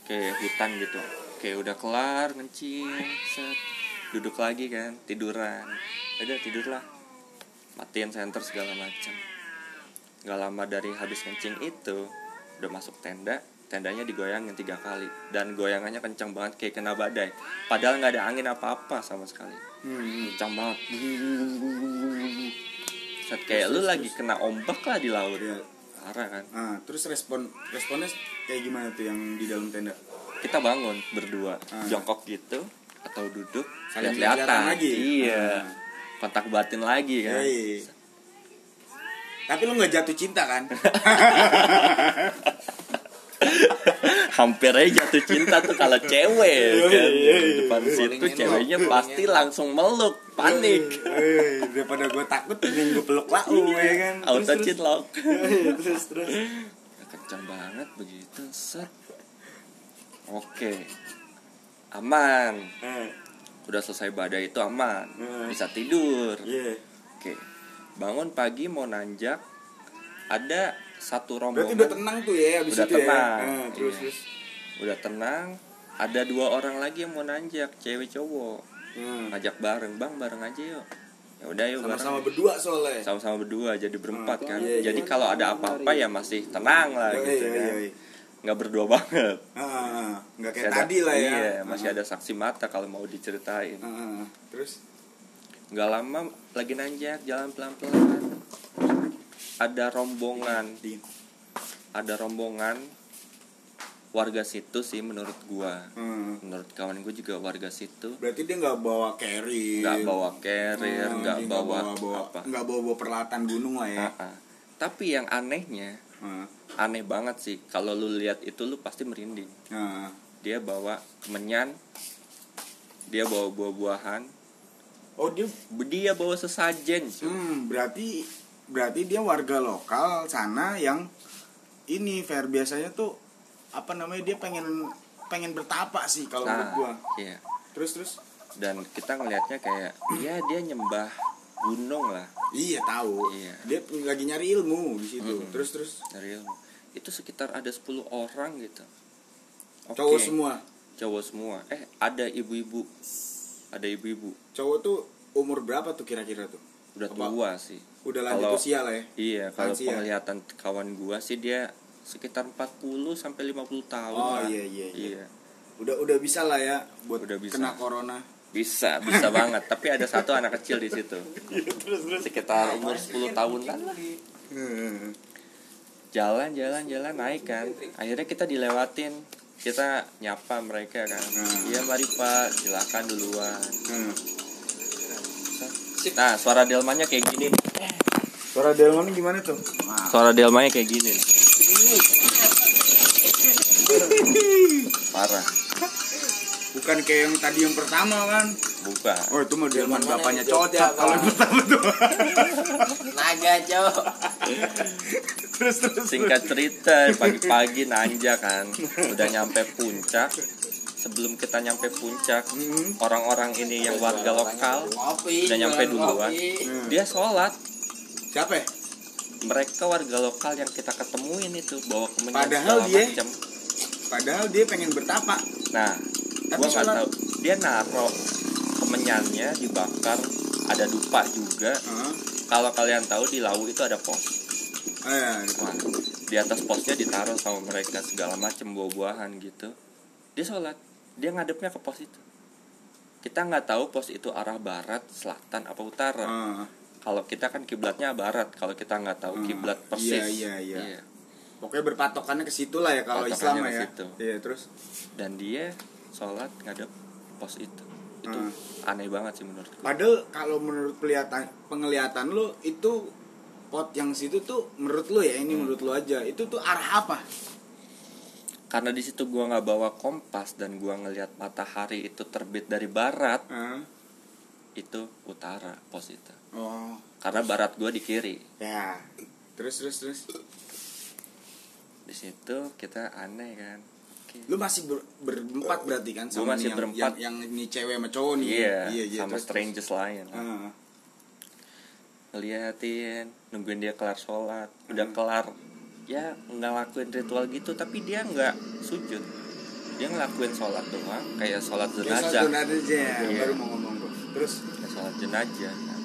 Kayak hutan gitu. Oke udah kelar ngencing set. Duduk lagi kan tiduran. Udah tidur lah matiin senter segala macam. Nggak lama dari habis kencing itu udah masuk tenda tendanya digoyangin tiga kali. Dan goyangannya kencang banget kayak kena badai. Padahal nggak ada angin apa-apa sama sekali. Hmm. kencang banget. Set kayak lu lagi kena ombak lah di laut. Iya. parah kan? Ah terus respon responnya kayak gimana tuh yang di dalam tenda? Kita bangun berdua. Ah. jongkok gitu atau duduk lihat-lihatan kelihatan. lagi? iya. Ah. kontak batin lagi kan. Yoi. Tapi lu nggak jatuh cinta kan? *laughs* Hampir aja jatuh cinta tuh kalau cewek kan? iya, Di depan situ ceweknya pasti langsung meluk panik. Daripada gue takut mending gue peluk lau ya kan? Auto terus, cinlok terus, terus. Kencang banget begitu set. Oke. Aman. Eh, udah selesai badai itu aman. Hmm. bisa tidur. Iya. Bangun pagi mau nanjak ada satu berarti rombongan udah tenang tuh ya abis Udah itu tenang. ya Eh, terus Iya. terus udah tenang ada dua orang lagi yang mau nanjak cewek cowok Hmm. ngajak bareng bang bareng aja yuk ya udah yuk sama-sama berdua soalnya sama-sama berdua jadi berempat Hmm, kan iya, iya. jadi kalau ada apa-apa ya masih tenang lah Yoi, gitu yoi, kan yoi. nggak berdua banget Ah, ah, ah. nggak kayak ada- tadi lah ya iya masih Ah, ada saksi mata kalau mau diceritain ah. terus nggak lama lagi nanjak jalan pelan-pelan. Ada rombongan di ada rombongan warga situ sih menurut gua. Hmm. menurut kawan gue juga warga situ. Berarti dia nggak bawa carry nggak bawa carrier Hmm, nggak dia bawa, bawa apa. nggak bawa bawa peralatan gunung lah ya. Ah. tapi yang anehnya Ah, aneh banget sih. Kalau lu lihat itu lu pasti merinding. Ah. dia bawa kemenyan dia bawa buah-buahan oh dia dia bawa sesajen. Cuy. hmm, berarti berarti dia warga lokal sana yang ini fair biasanya tuh apa namanya dia pengen pengen bertapa sih kalau menurut nah gua. iya. Terus terus? Dan kita ngelihatnya kayak ya dia nyembah gunung lah. Iya tahu. Iya. dia lagi nyari ilmu di situ. Mm-mm. terus terus? Dari ilmu. Itu sekitar ada 10 orang gitu. Oke. cowok semua? Cowok semua. Eh ada ibu-ibu ada ibu-ibu. Cowok tuh umur berapa tuh kira-kira tuh? Udah Apa? tua sih. udah lanjut Kalau- usia lah ya? iya kalau penglihatan kawan gua sih dia sekitar 40 sampai 50 tahun Oh, lah. iya, iya, iya. iya. Udah udah bisa lah ya buat Udah bisa. kena corona. Bisa bisa *laughs* banget. Tapi ada satu anak kecil di situ. Terus terus. Sekitar umur 10 tahun kan jalan jalan jalan naik kan. Akhirnya kita dilewatin kita nyapa mereka kan. Hmm. iya mari pak silakan duluan. Hmm. nah suara delmanya kayak gini suara delman gimana tuh? Wah, suara delmanya kayak gini parah bukan kayak yang tadi yang pertama kan? Bukan. Oh itu mah delman bapaknya Jogja, cocok kalau yang pertama tuh *laughs* naga cok terus terus singkat cerita pagi-pagi nanja kan. Udah nyampe puncak. Sebelum kita nyampe puncak Hmm. orang-orang ini yang warga lokal kopi udah nyampe duluan. Hmm. dia sholat. Siapa? Ya? mereka warga lokal yang kita ketemuin itu bawa kemenyan Padahal dia- macem. padahal dia pengen bertapa. Nah Tapi gua nggak tahu. Dia naro kemenyannya dibakar ada dupa juga. Heeh. kalau kalian tahu di Lawu itu ada pos. Eh, Wah, di atas posnya ditaruh sama mereka segala macam buah-buahan gitu. Dia sholat. Dia ngadepnya ke pos itu. Kita nggak tahu pos itu arah barat selatan apa utara. Heeh. kalau kita kan kiblatnya barat. Kalau kita nggak tahu Hmm, kiblat persis. iya, iya, iya. pokoknya berpatokannya ke situ lah ya kalau Islam ya. iya terus? Dan dia sholat ngadep pos itu. Itu Hmm. aneh banget sih menurut gue padahal kalau menurut pelihatan penglihatan lu itu pot yang situ tuh menurut lu ya Hmm. ini menurut lu aja. Itu tuh arah apa? Karena di situ gua nggak bawa kompas dan gua ngelihat matahari itu terbit dari barat Hah? itu utara pos itu. Oh. Karena barat gua di kiri. Ya. Terus terus terus. Di situ kita aneh kan Oke. lu masih ber- berempat berarti kan Gua masih yang, berempat. yang, yang ini cewek sama cowok nih iya, iya sama terus, strangers lain. Ah. ngeliatin nungguin dia kelar sholat udah Hmm. kelar ya nggak lakuin ritual gitu tapi dia nggak sujud dia ngelakuin sholat doang kayak sholat Ya, jenazah satu nada aja Iya. baru mau ngomong terus kayak sholat jenazah kan.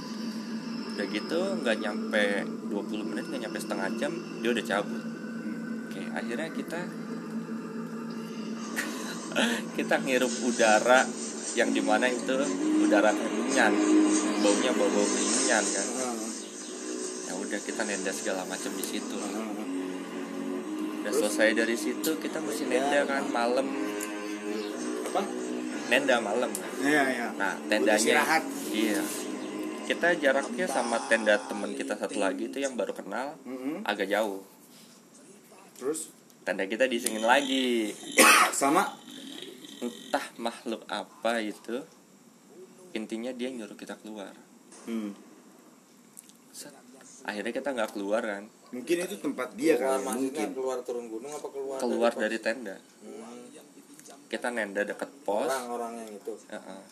udah gitu nggak nyampe 20 menit nggak nyampe setengah jam dia udah cabut oke akhirnya kita kita ngirup udara yang di mana itu udara keringan baunya bau bau keringan kan. Ya udah kita nenda segala macam di situ. Udah selesai dari situ kita mesti nenda kan malam. Apa? Nenda malam. Kan iya nah tendanya iya. Kita jaraknya sama tenda teman kita satu lagi itu yang baru kenal agak jauh. Terus? Tenda kita disingin lagi. Sama entah makhluk apa itu intinya dia nyuruh kita keluar. Hmm. Set. akhirnya kita nggak keluar kan? Mungkin itu tempat dia keluar kan mungkin. keluar turun gunung apa keluar keluar pos? dari tenda. Hmm, kita nenda deket pos. Orang-orang yang itu. Heeh.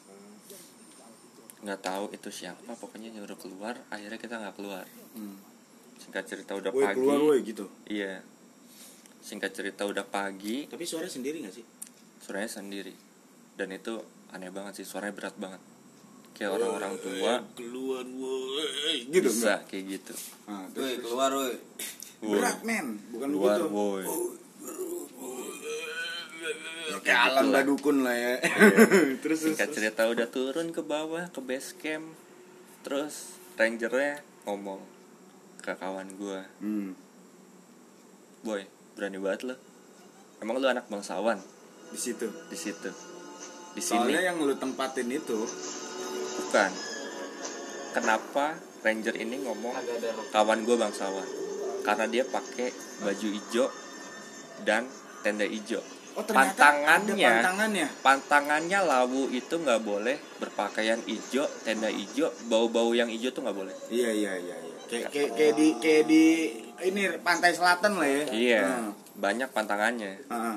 nggak tahu itu siapa pokoknya nyuruh keluar akhirnya kita nggak keluar. Hmm. singkat cerita udah woi pagi. keluar woi gitu? Iya. Singkat cerita udah pagi. Tapi suara sendiri gak sih suaranya sendiri. Dan itu aneh banget sih suaranya berat banget. Kayak orang-orang tua keluar woi. Gitu bisa enggak? kayak gitu. Ah, terus, Woi, terus. keluar woi. berat men. Bukan keluar begitu. boy ya, kayak alam gitulah. badukun lah ya. *laughs* Terus terus, singkat terus. cerita udah turun ke bawah ke base camp. Terus rangernya ngomong ke kawan gua. Hmm. boy berani banget lo emang lu anak bangsawan di situ. Di situ. Di sini. Soalnya yang lu tempatin itu bukan. Kenapa ranger ini ngomong kawan gue bangsawan karena dia pakai baju hijau dan tenda hijau oh Pantangannya. pantangannya? pantangannya lawu itu nggak boleh berpakaian hijau tenda hijau bau-bau yang hijau tuh nggak boleh. Iya iya iya iya. kayak kayak kayak di kayak di ini pantai selatan lah ya. Iya Nah, banyak pantangannya. Ah, ah.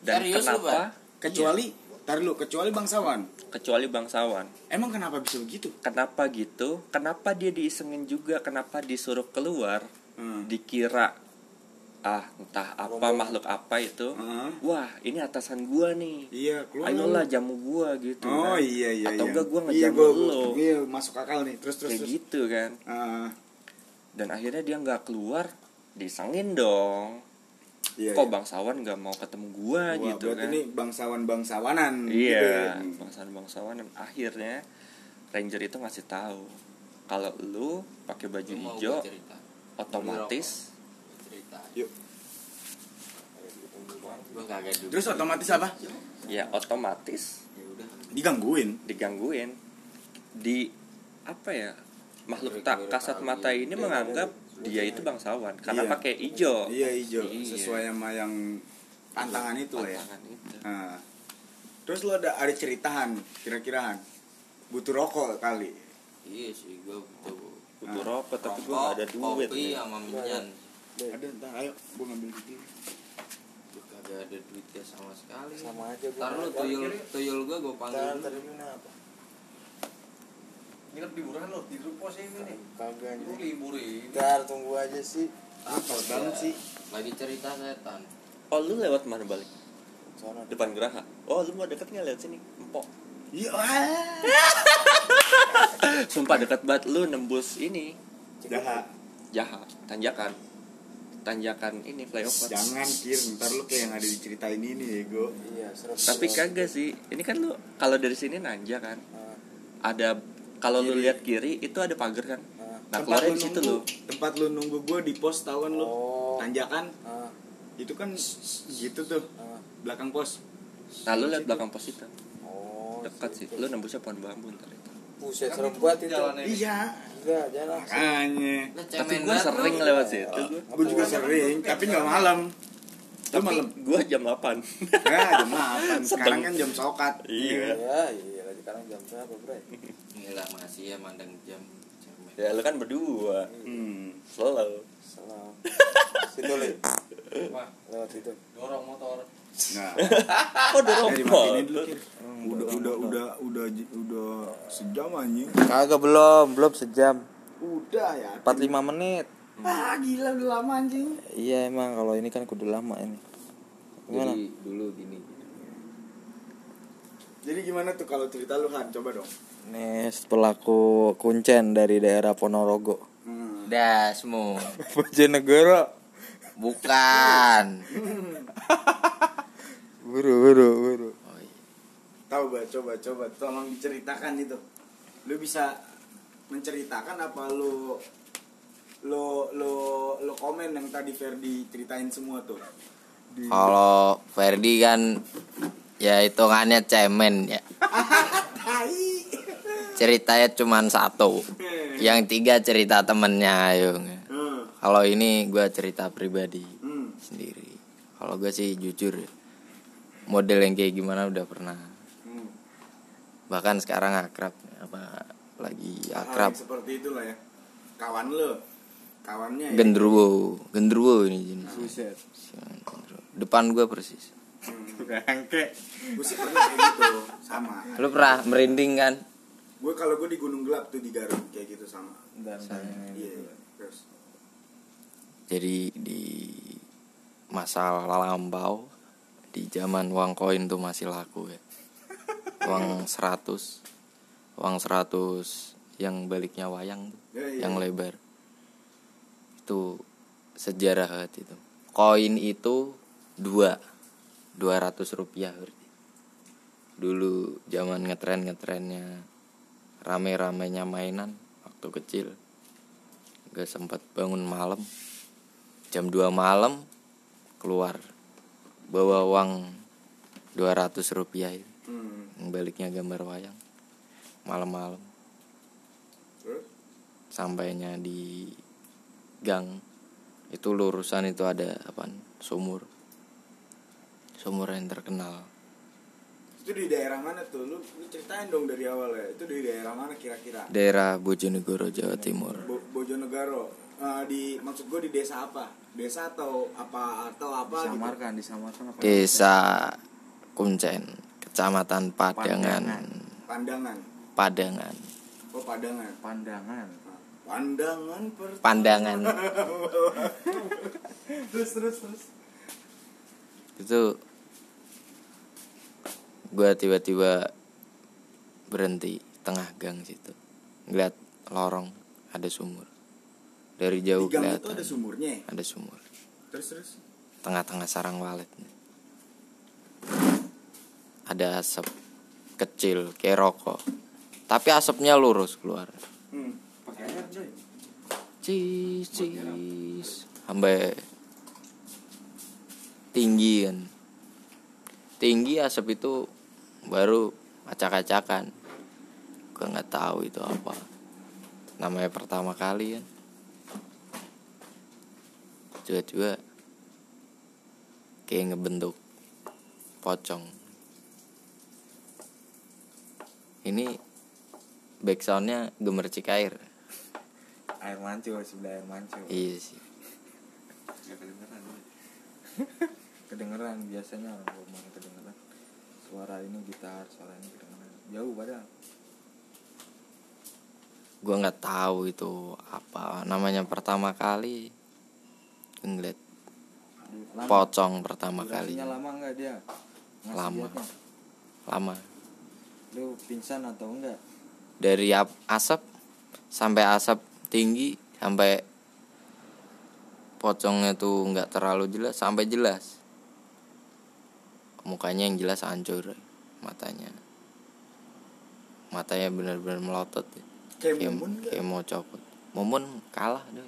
Dan Serius lu, kenapa kecuali tar lu kecuali bangsawan? Kecuali bangsawan. Emang kenapa bisa begitu? Kenapa gitu? Kenapa dia diisengin juga? Kenapa disuruh keluar? Hmm. dikira ah entah apa makhluk apa itu. Heeh. wah ini atasan gua nih. Iya keluar ayolah jamu gua gitu oh kan. iya iya atau iya. enggak gua iya, ngejamu gua, lo iya masuk akal nih. Terus terus, kayak terus. gitu kan. Ah, dan akhirnya dia nggak keluar disengin dong iya, kok iya. bangsawan nggak mau ketemu gua Wah, gitu berarti kan ini bangsawan bangsawanan iya bangsawan bangsawan dan akhirnya ranger itu ngasih tahu kalau lu pakai baju Lu hijau otomatis Cerita. Yuk. Gua kagak dulu. terus otomatis apa ya otomatis Ya udah. digangguin digangguin di apa ya makhluk tak kasat mata ini menganggap dia itu bangsawan karena Iya. pakai hijau iya hijau Iya. sesuai sama yang pantangan itu lah ya itu Nah, terus lo ada ada ceritahan kira-kiraan butuh rokok kali Iya sih, gua butuh butuh rokok tapi gue gak ada duit Kopi nih. sama minyan. ada entar ayo gua ngambil dulu Gua kagak ada duitnya sama sekali. sama aja gua Ntar lu nggak ada. tuyul tuyul gua gua panggil Ntar apa Nginep di Buran lo, tidur pos ini nih. kagak Lu nih libur ini. ntar tunggu aja sih. Apa banget sih. Lagi cerita setan. oh lu lewat mana balik? Sono depan geraha? Oh lu mau deket nggak lewat sini? Empok. Iya. Ah. *laughs* sumpah deket banget. Lu nembus ini. Jahat jahat tanjakan. Tanjakan ini flyover. Jangan kir. Ntar lu kayak yang ada diceritain ini ya go iya serem tapi kagak sih. Ini kan lu kalau dari sini nanja kan? Ah, ada kalau lu lihat kiri itu ada pagar kan? Ah, nah keluarnya di situ nunggu lu tempat lu nunggu gua di pos tahu kan lu? Oh. tanjakan ah. itu kan gitu tuh belakang pos. Nah lu lihat belakang pos itu. Oh dekat sih lu nembusnya pohon bambu ntar itu. Buset serem banget itu. iya. Enggak jangan makanya. Nah, tapi gue sering lu. lewat situ. Gua. gue juga sering tapi nggak malam. Lu tapi malam? gue jam 8 ya jam 8 *laughs* sekarang kan jam sokat. Iya. Iya iya sekarang jam berapa bro *laughs* Gila masih ya mandang jam cemen. ya lu kan berdua. Hmm. selalu. Salam. *laughs* Situ li. Wah, lewat situ. Dorong motor. nah. *laughs* Kok dorong Kir. udah udah udah udah udah sejam anjing. Kagak belum. Belum sejam. Udah ya. 45 menit. Ah gila udah lama anjing. Iya emang. Kalau ini kan kudu lama ini. Gimana? Jadi dulu gini. Jadi gimana tuh kalau cerita lu Han? Coba dong. Nih pelaku kuncen dari daerah Ponorogo. Hmm. Dasmu. *laughs* Bojonegoro. Bukan. *laughs* buru buru buru. Oh, iya. tahu bah coba coba. Tolong diceritakan itu. Lu bisa menceritakan apa lu lo lo lo komen yang tadi Ferdi ceritain semua tuh? Di Kalau Ferdi kan ya hitungannya cemen ya. *laughs* Ceritanya cuma satu. Yang tiga cerita temennya ayo. hmm. Kalau ini gue cerita pribadi Hmm. sendiri. Kalau gue sih jujur model yang kayak gimana udah pernah. Hmm. Bahkan sekarang akrab apa lagi Hal akrab. yang seperti itulah ya kawan lo kawannya ya Gendruwo, gendruwo ini jenis. Depan gue persis. Bangke gue sih pernah kayak gitu sama Lu pernah merinding kan? gue kalau gue di Gunung Gelap tuh di Garut kayak gitu sama dan iya terus Jadi di masa lampau di zaman uang koin tuh masih laku ya. Uang 100. Uang 100 yang baliknya wayang tuh, Ya, iya. yang lebar. Itu sejarah itu. Koin itu dua 200 rupiah berarti. Dulu zaman ngetren ngetrennya rame-ramenya mainan waktu kecil gak sempat bangun malam. Jam 2 malam keluar bawa uang 200 rupiah itu. Hmm. baliknya gambar wayang malam-malam. Sampainya di gang itu lurusan itu ada apa sumur sumur yang terkenal. Itu di daerah mana tuh? Lu, lu ceritain dong dari awal ya. Itu di daerah mana kira-kira? Daerah Bojonegoro Jawa Timur. Bo- Bojonegoro. Eh, di maksud gue di desa apa? Desa atau apa atau apa gitu? Disamarkan disamarkan apa? Desa Kuncen Kecamatan Padangan. Pandangan. Padangan. Oh padangan. Pandangan. Pandangan per Pandangan. *laughs* Terus terus terus. Itu gue tiba-tiba berhenti tengah gang situ. Ngeliat lorong ada sumur. Dari di jauh gang itu kelihatan. ada sumurnya? Ya? ada sumur. Terus terus? Tengah-tengah sarang walet ada asap kecil kayak rokok. Tapi asapnya lurus keluar. Hmm. pakai air coy cis cis. Sampai tinggi kan. Tinggi asap itu baru acak-acakan. Gue nggak tahu itu apa. Namanya pertama kali kan. Tiba-tiba kayak ngebentuk pocong. Ini backsoundnya gemercik air. Air mancur sebelah air mancur. Iya sih. Kedengeran *laughs* kedengeran biasanya orang ngomong kedengeran suara ini gitar suara ini kedengeran jauh padahal. Gue nggak tahu itu apa. Namanya pertama kali ngeliat lama. pocong pertama kali lama nggak dia? Ngasih Lama. liatnya? lama. Lu pingsan atau enggak? Dari ap- asap sampai asap tinggi sampai pocongnya tuh nggak terlalu jelas sampai jelas mukanya yang jelas hancur matanya. Matanya benar-benar melotot ya. kayak kayak, kayak mau copot. Mumun kalah deh.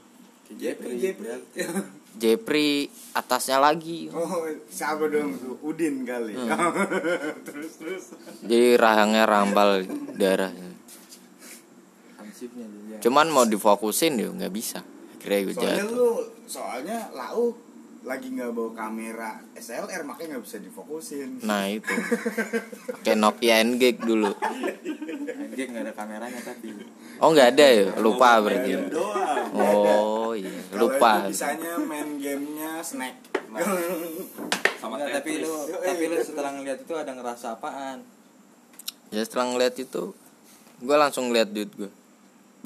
Jepri Jepri. *laughs* Jepri. Atasnya lagi. Oh, siapa dong? Tuh? Udin kali. Hmm. *laughs* terus terus. jadi rahangnya rambal darah cuman mau difokusin ya nggak bisa. Akhirnya gue Soalnya jatuh. lu, soalnya lau lagi nggak bawa kamera SLR makanya nggak bisa difokusin. nah itu *laughs* kayak Nokia N-Gag dulu Anjing nggak ada kameranya tapi. oh nggak ada ya lupa berarti doang. oh iya lupa bisanya main gamenya snack. *laughs* sama Enggak, tapi lu tapi lu setelah ngeliat itu ada ngerasa apaan? ya setelah ngeliat itu gue langsung ngeliat duit gue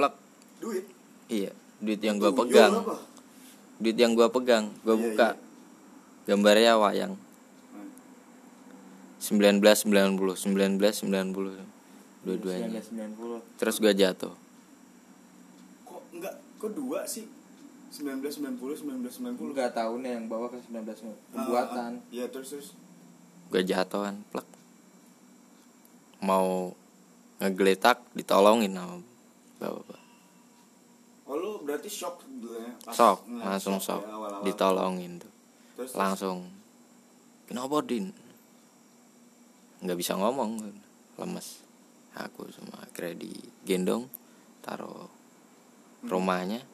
plak Duit. iya duit yang gue pegang apa? Duit yang gue pegang gue Iya, buka gambarnya wayang Hmm. 1990 1990 dua-duanya 1990. terus gue jatuh Kok enggak? Kok dua sih? 1990 1990. Enggak tahunnya yang bawa ke 19 Ah, pembuatan. ah, Iya, terus terus. gue jatuh kan plak mau ngegeletak ditolongin sama bapak Oh, lu berarti shock dulu ya? ngeliat langsung sok ya, awal-awal. ditolongin tuh Terus, langsung kenapa din nggak bisa ngomong lemes aku sama akhirnya digendong taruh rumahnya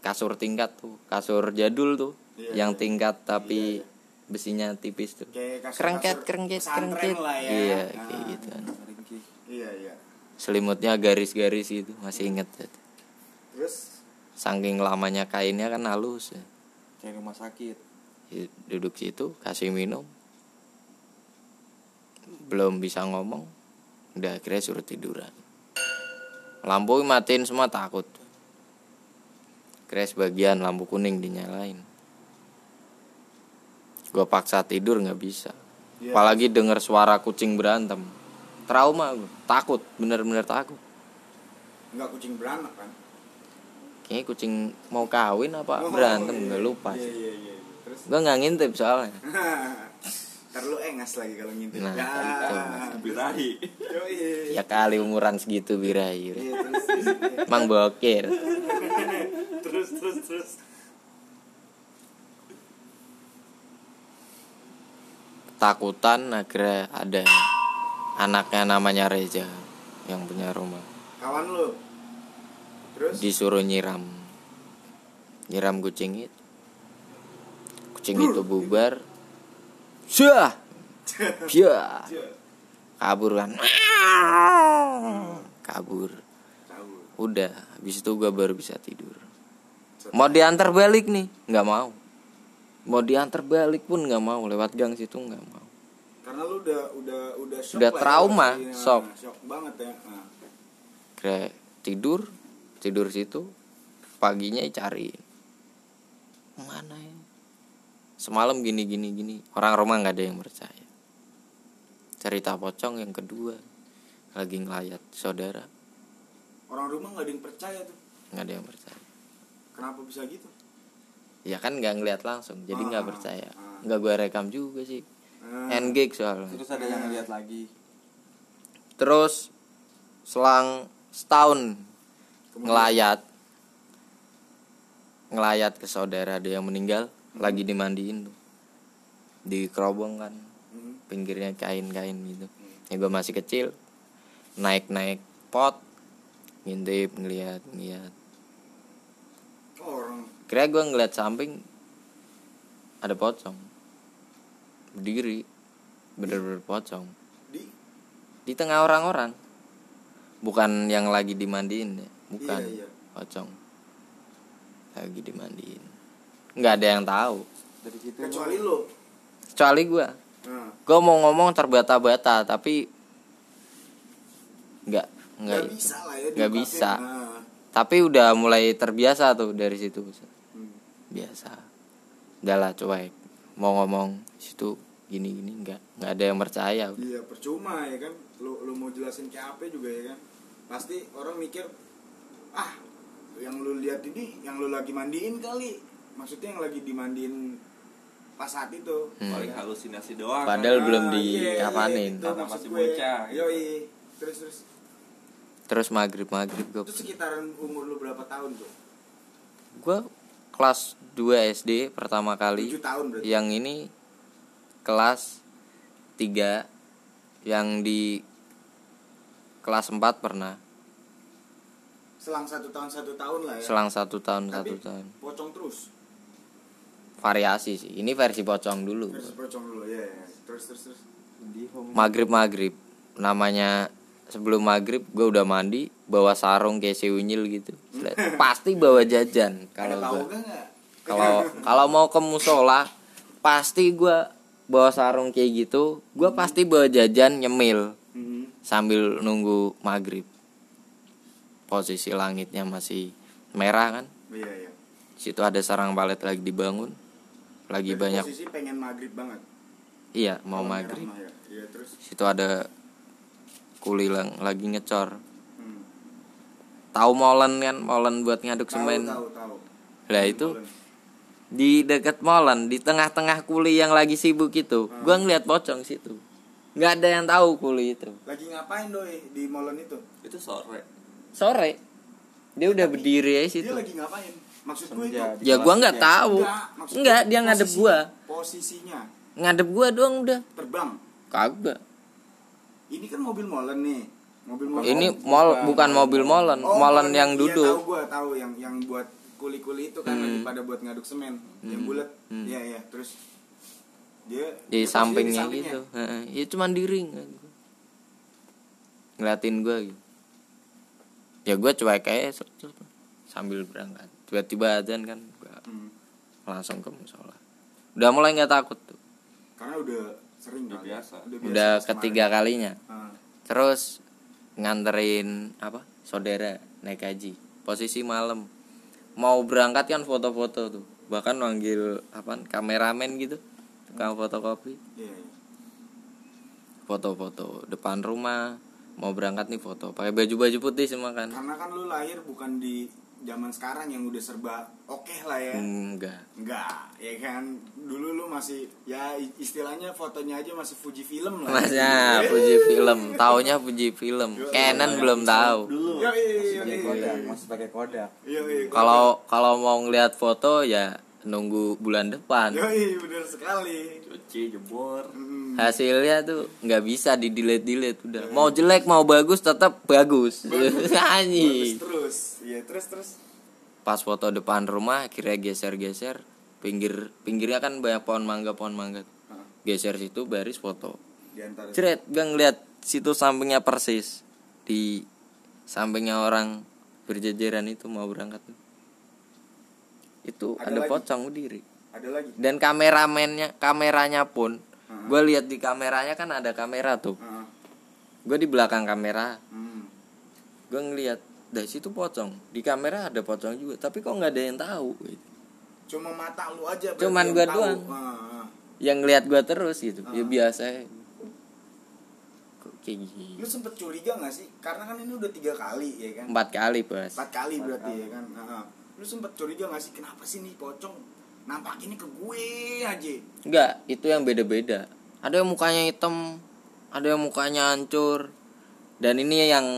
kasur tingkat tuh kasur jadul tuh Iya, yang iya. tingkat tapi Iya, iya. besinya tipis tuh Kayak kerengket kerengket kerengket ya. iya Ah. kayak gitu kan. Iya, iya. selimutnya garis-garis gitu masih inget. Terus? Saking lamanya kainnya kan halus ya. Kayak rumah sakit. Duduk situ kasih minum. Belum bisa ngomong. Udah akhirnya suruh tiduran. Lampu matiin semua takut. Akhirnya sebagian lampu kuning dinyalain. Gue paksa tidur nggak bisa. Iya. apalagi denger suara kucing berantem. Trauma gue takut bener-bener takut. Enggak kucing beranak kan? Kayaknya kucing mau kawin apa Oh, berantem iya. nggak lupa Iya, sih iya, iya. Terus gue nggak ngintip soalnya *laughs* Ntar lu engas lagi kalau ngintip. Nah, ya. itu. Birahi. Ya kali umuran segitu birai Iya, terus. Emang bokir *laughs* terus terus terus. Takutan akhirnya ada Anaknya namanya Reza Yang punya rumah Kawan lu. Terus? Disuruh nyiram. Nyiram kucing itu. Kucing itu bubar. Syah! Syah! Kabur kan? Kabur. Udah Habis itu gue baru bisa tidur. Mau diantar balik nih? Nggak mau. Mau diantar balik pun nggak mau. Lewat gang situ nggak mau. Karena lu udah udah udah shock Udah ya, trauma. Nah, shock. shock banget ya. Nah. Kira tidur Tidur situ Paginya cari Mana ya? Semalam gini gini gini. Orang rumah nggak ada yang percaya. Cerita pocong yang kedua. Lagi ngelayat saudara. Orang rumah nggak ada yang percaya tuh. nggak ada yang percaya. Kenapa bisa gitu? Ya kan nggak ngeliat langsung Jadi nggak Ah, percaya. ah. nggak gue rekam juga sih. Nah, Engage soalnya. Terus ada yang lihat lagi. Terus selang setahun ngelayat. Ngelayat ke saudara ada yang meninggal lagi dimandiin tuh. Di kerobong kan Hmm. pinggirnya kain-kain gitu. Ya gue masih kecil naik-naik pot ngintip ngeliat ngeliat. Orang? Kira gue ngeliat samping ada pocong. Berdiri bener-bener pocong. Di? Di tengah orang-orang. Bukan yang lagi dimandiin ya bukan Iya, iya. pocong lagi dimandiin nggak ada yang tahu Dari situ kecuali lu. kecuali gue Nah, gue mau ngomong terbata-bata tapi nggak nggak nggak bisa lah ya. Nggak bisa. Nah. tapi udah mulai terbiasa tuh dari situ Hmm. biasa udah lah cuek mau ngomong situ gini gini nggak nggak ada yang percaya udah. Iya percuma ya kan lu lu mau jelasin kayak apa juga ya kan pasti orang mikir ah yang lu lihat ini yang lu lagi mandiin kali maksudnya yang lagi dimandiin pas saat itu Hmm. Paling halusinasi doang. Padahal Ah, belum iya, dikapanin. gitu, Karena masih gue. bocah, gitu. Yoi. terus terus terus maghrib maghrib gue itu sekitaran umur lu berapa tahun tuh gue kelas 2 SD pertama kali 7 tahun berarti. yang ini kelas 3 yang di kelas 4 pernah Selang satu tahun satu tahun lah ya. selang satu tahun Tapi satu tahun Pocong terus. variasi sih ini versi pocong dulu Terus pocong dulu ya. ya. Terus terus terus. maghrib maghrib namanya sebelum maghrib gue udah mandi bawa sarung kayak si unyil gitu *laughs* pasti bawa jajan kalau kalau kalau mau ke musola pasti gue bawa sarung kayak gitu gue pasti bawa jajan nyemil Mhm. sambil nunggu maghrib posisi langitnya masih merah kan Iya iya. situ ada sarang balet lagi dibangun lagi Berarti banyak Posisi pengen maghrib banget. iya mau maghrib ya. Iya terus. situ ada kuli lang lagi ngecor Hmm. tahu molen kan molen buat ngaduk Tahu semen tahu tahu. lah itu di dekat molen di tengah-tengah kuli yang lagi sibuk itu gua ngeliat pocong situ nggak ada yang tahu kuli itu Lagi ngapain doi di molen itu? Itu sore. Sore. Dia udah berdiri aja Dia situ. lagi ngapain? Maksud gue itu. Ya gua nggak tahu. Enggak, nggak gue dia ngadep posisi- gua. Posisinya. Ngadep gua doang udah. Terbang. kagak. Ini kan mobil molen nih. Mobil molen. ini mall bukan mobil molen Oh, molen yang iya, duduk. tahu gua tahu yang yang buat kuli-kuli itu kan lagi pada buat ngaduk semen yang bulat. Iya iya, terus dia di dia posisinya sampingnya di gitu. Heeh, ya cuman diri ngeliatin gua gitu ya gua cuek aja set- sambil berangkat tiba-tiba azan kan gua Hmm. langsung ke musola udah mulai nggak takut tuh Karena udah sering Udah kali. biasa. biasa udah pas ketiga kalinya kemarin. Ah. terus nganterin apa saudara naik haji posisi malam mau berangkat kan foto-foto tuh bahkan manggil apa kameramen gitu tukang fotokopi Iya, iya. foto-foto depan rumah mau berangkat nih foto. Pakai baju baju putih semua kan Karena kan lu lahir bukan di zaman sekarang yang udah serba oke lah ya. enggak. Enggak, ya kan? Dulu lu masih ya istilahnya fotonya aja masih Fuji film lah. masnya Fuji film. Taunya Fuji film. Canon belum tahu. Yo, iya, iya, iya, kodak iya. masih pakai kodak. Iya, iya. kalau kalau mau ngeliat foto ya nunggu bulan depan Yo, iya, bener sekali. Cuci jebor. Mm. hasilnya tuh nggak bisa di delete delete udah mau jelek mau bagus tetap bagus Bagus *laughs* anjing terus. Iya, terus terus. pas foto depan rumah akhirnya geser geser pinggir pinggirnya kan banyak pohon mangga pohon mangga Hah, geser situ baris foto Di antara Cret, gue ngeliat situ sampingnya persis di sampingnya orang berjejeran itu mau berangkat tuh. Itu Ada ada, lagi? pocong berdiri. ada lagi. Dan kameramennya, kameranya pun, Heeh. gue lihat di kameranya kan ada kamera tuh. Heeh. Gue di belakang kamera, Hmm. gue ngeliat dari situ pocong. Di kamera ada pocong juga, tapi kok nggak ada yang tahu. gitu. Cuma mata lu aja Cuman tahu. doang. Heeh. Yang ngeliat gue terus gitu, ya Ah. biasa. Kayak gini? Lu sempet curiga gak sih? Karena kan ini udah tiga kali ya kan. Empat kali bos. Empat kali berarti ya kan. Heeh. Lu sempet curiga gak sih kenapa sih nih pocong nampak ini ke gue aja? Enggak, itu yang beda-beda. Ada yang mukanya hitam, ada yang mukanya hancur. Dan ini yang Yang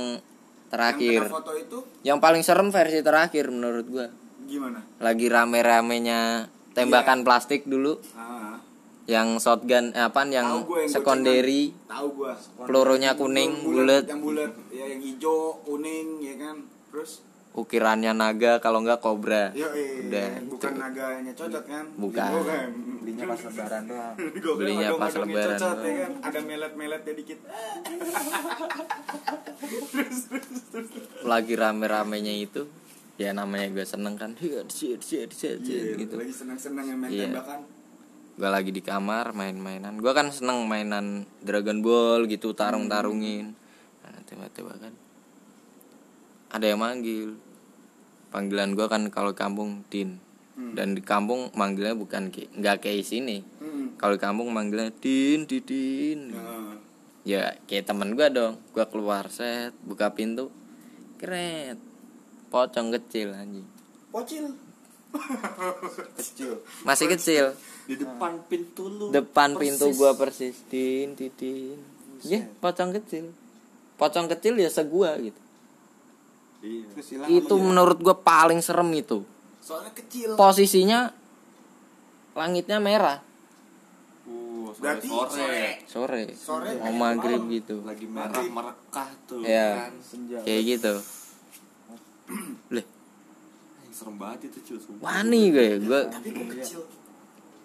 terakhir. kena foto itu Yang paling serem versi terakhir menurut gua. gimana? Lagi rame-ramenya tembakan plastik dulu, Ah, yang shotgun eh, apaan yang gue yang secondary. Tahu gua. pelurunya kuning, Yang bulat, Yang bulat, ya yang hijau, kuning ya kan. Terus ukirannya naga kalau enggak kobra. Yo, eh, Udah, bukan itu. naganya cocok kan? Bukan. Bukan. belinya pas lebaran doang Belinya pas lebaran cocok, ya doang. kan? Ada melet-meletnya dikit. Lagi rame-ramenya itu, ya namanya gue seneng kan. Iya, shit, shit, shit, Iya, shit, gitu. lagi senang-senang yang main Iya. tembakan. gue lagi di kamar main-mainan gue kan seneng mainan Dragon Ball gitu tarung-tarungin nah, tiba-tiba kan ada yang manggil panggilan gue kan kalau kampung Din. Dan di kampung manggilnya bukan kayak nggak kayak sini. Hmm. kalau di kampung manggilnya Din Didin. Nah, ya kayak temen gue dong. Gue keluar set buka pintu. Keren pocong kecil anjing. Pocil. *laughs* kecil. Masih kecil. Di depan pintu lu. depan pintu Persis. gua persis. Din didin. Ya pocong kecil. Pocong kecil ya segua gitu Iya. terus itu menurut gua paling serem itu. Soalnya kecil. Posisinya langitnya merah. Uh, berarti sore. sore. Sore. Mau kayak maghrib malam. gitu. Lagi merah merekah tuh ya kan. kayak gitu. *clears throat* Leh, serem banget itu cuy wani gue gue tapi kok kecil.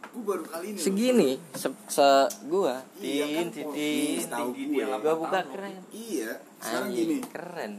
Gue baru kali ini loh. segini se, se gua. Iya kan tin oh, tin tahu tinggi gue buka keren. Iya sekarang Anjing, gini. keren